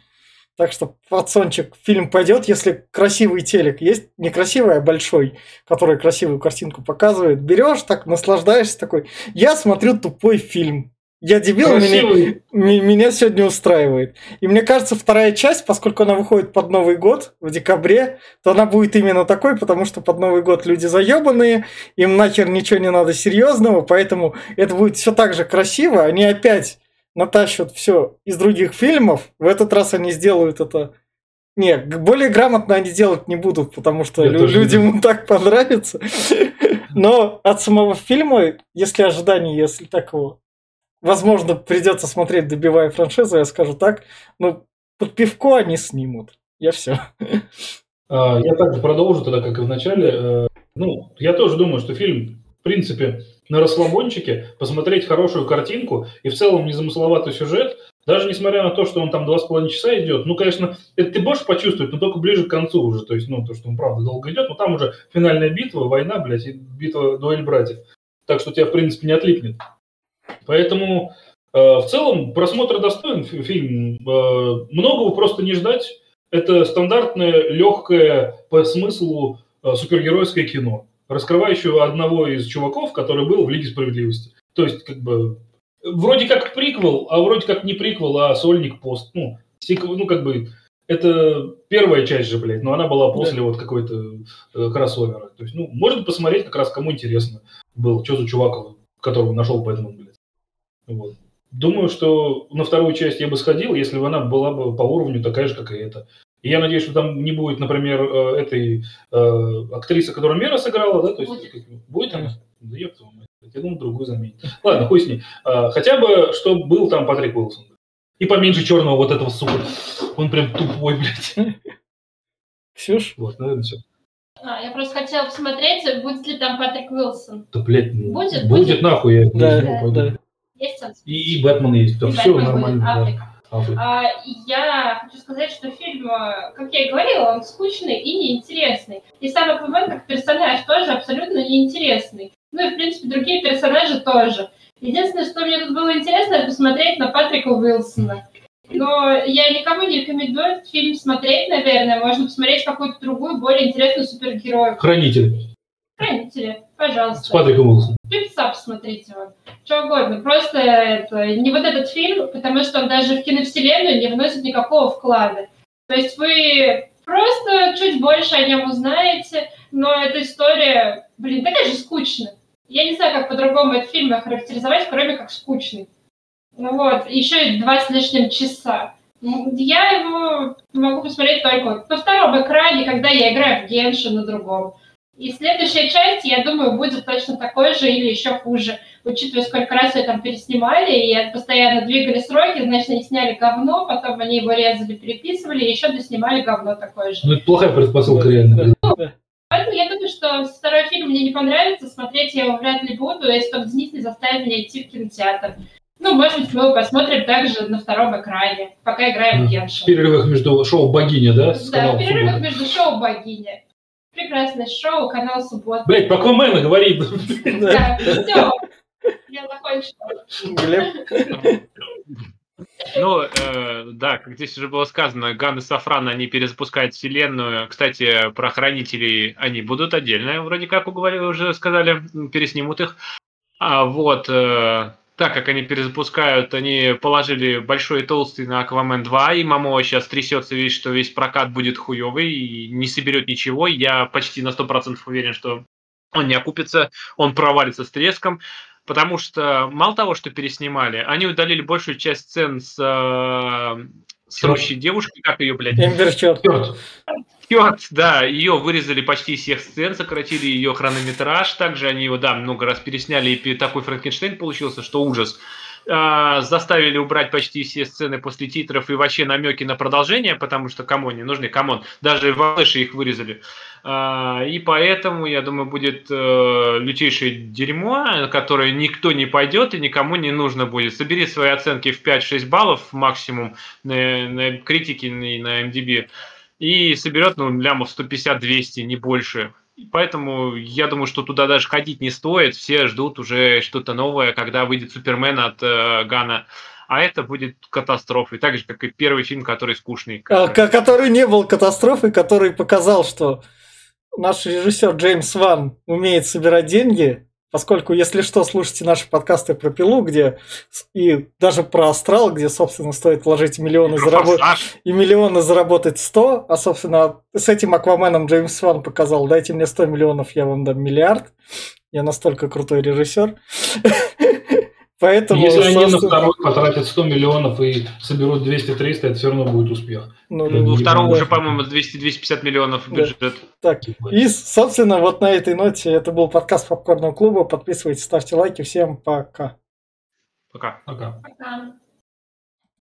Так что пацанчик, фильм пойдет, если красивый телек есть, не красивый, а большой, который красивую картинку показывает. Берешь, так наслаждаешься такой. Я смотрю тупой фильм. я дебил, меня, меня сегодня устраивает. И мне кажется, вторая часть, поскольку она выходит под Новый год в декабре, то она будет именно такой, потому что под Новый год люди заебанные, им нахер ничего не надо серьезного, поэтому это будет все так же красиво. Они опять натащат все из других фильмов. В этот раз они сделают это не, более грамотно они делать не будут, потому что лю- людям так понравится. Но от самого фильма, если ожидания, если такого возможно, придется смотреть, добивая франшизу, я скажу так, ну, под пивко они снимут. Я все. А, я также продолжу тогда, как и в начале. Э, ну, я тоже думаю, что фильм, принципе, на расслабончике, посмотреть хорошую картинку и в целом незамысловатый сюжет, даже несмотря на то, что он там два с половиной часа идет, ну, конечно, это ты можешь почувствовать, но только ближе к концу уже, то есть, ну, то, что он правда долго идет, но там уже финальная битва, война, блядь, и битва дуэль братьев. Так что тебя, в принципе, не отлипнет. Поэтому э, в целом просмотр достоин фильм. Э, многого просто не ждать. Это стандартное, легкое по смыслу э, супергеройское кино, раскрывающее одного из чуваков, который был в Лиге справедливости. То есть, как бы, вроде как приквел, а вроде как не приквел, а сольник пост. Ну, ну как бы, это первая часть же, блядь, но она была после да. вот какой-то э, кроссовера. То есть, ну, можно посмотреть как раз кому интересно был, что за чувак, которого нашел Бэтмен, блядь. Вот. Думаю, что на вторую часть я бы сходил, если бы она была бы по уровню такая же, как и эта. И я надеюсь, что там не будет, например, э, этой э, актрисы, которая Мера сыграла, да? То есть будет, будет она? Да я я думаю, другую заменить. Ладно, хуй с ней. А, хотя бы, чтобы был там Патрик Уилсон. И поменьше черного вот этого, сука. Он прям тупой, блядь. Ксюш? Вот, наверное, все. А, я просто хотела посмотреть, будет ли там Патрик Уилсон. Да, блядь, ну, будет, будет, будет нахуй, я да, не пойду. Да. Есть он? И, и Бэтмен есть, да, все Бэтмен нормально. Будет, да. А, я хочу сказать, что фильм, а, как я и говорила, он скучный и неинтересный. И сам Аквамен как персонаж тоже абсолютно неинтересный. Ну и, в принципе, другие персонажи тоже. Единственное, что мне тут было интересно, это посмотреть на Патрика Уилсона. Но я никому не рекомендую этот фильм смотреть, наверное. Можно посмотреть какую-то другую, более интересную супергерою. Хранитель. Хранители, пожалуйста. С Патриком Уилсоном. Пипса посмотрите вот. Что угодно. Просто это не вот этот фильм, потому что он даже в киновселенную не вносит никакого вклада. То есть вы просто чуть больше о нем узнаете, но эта история, блин, такая же скучная. Я не знаю, как по-другому этот фильм охарактеризовать, кроме как скучный. Ну вот, еще и два с лишним часа. Я его могу посмотреть только на втором экране, когда я играю в Генши на другом. И следующая часть, я думаю, будет точно такой же или еще хуже. Учитывая, сколько раз ее там переснимали, и постоянно двигали сроки, значит, они сняли говно, потом они его резали, переписывали, и еще доснимали говно такое же. Ну, это плохая предпосылка реально. Поэтому я думаю, что второй фильм мне не понравится, смотреть я его вряд ли буду, если только Денис не заставит меня идти в кинотеатр. Ну, может быть, мы его посмотрим также на втором экране, пока играем в Геншин. В перерывах между шоу «Богиня», да? Да, в перерывах между шоу «Богиня». Прекрасное шоу, канал Суббота. Блять, по Аквамена говорит. Да, все. Я закончила. Глеб? Ну, э, да, как здесь уже было сказано, Ган и Сафран, они перезапускают вселенную. Кстати, про хранителей они будут отдельно, вроде как уговорили, уже сказали, переснимут их. А вот, э, так как они перезапускают, они положили большой и толстый на Аквамен 2, и Мамо сейчас трясется весь, что весь прокат будет хуевый и не соберет ничего. Я почти на 100% уверен, что он не окупится, он провалится с треском. Потому что мало того, что переснимали, они удалили большую часть сцен с, э, с рущей девушкой, как ее, блядь? Эмбер Хёрд, да, ее вырезали почти всех сцен, сократили ее хронометраж, также они его, да, много раз пересняли, и такой Франкенштейн получился, что ужас. А, заставили убрать почти все сцены после титров и вообще намеки на продолжение, потому что кому не нужны, come on, даже в Флэше их вырезали. А, и поэтому, я думаю, будет э, лютейшее дерьмо, которое никто не пойдет и никому не нужно будет. Собери свои оценки в 5-6 баллов максимум на, на критике и на MDB и соберет, ну, лямов 150-200, не больше. Поэтому я думаю, что туда даже ходить не стоит. Все ждут уже что-то новое, когда выйдет Супермен от э, Гана. А это будет катастрофой, так же, как и первый фильм, который скучный. А, который не был катастрофой, который показал, что наш режиссер Джеймс Ван умеет собирать деньги, Поскольку, если что, слушайте наши подкасты про пилу, где и даже про астрал, где, собственно, стоит вложить миллионы заработать и миллионы заработать 100, а, собственно, с этим Акваменом Джеймс Ван показал, дайте мне 100 миллионов, я вам дам миллиард. Я настолько крутой режиссер. Поэтому, Если собственно... они на второй потратят 100 миллионов и соберут 200-300, это все равно будет успех. Ну, ну, у второго уже, по-моему, 200-250 миллионов бюджет. Да. Так, и, собственно, вот на этой ноте это был подкаст Попкорного клуба. Подписывайтесь, ставьте лайки. Всем пока. Пока. Пока. пока.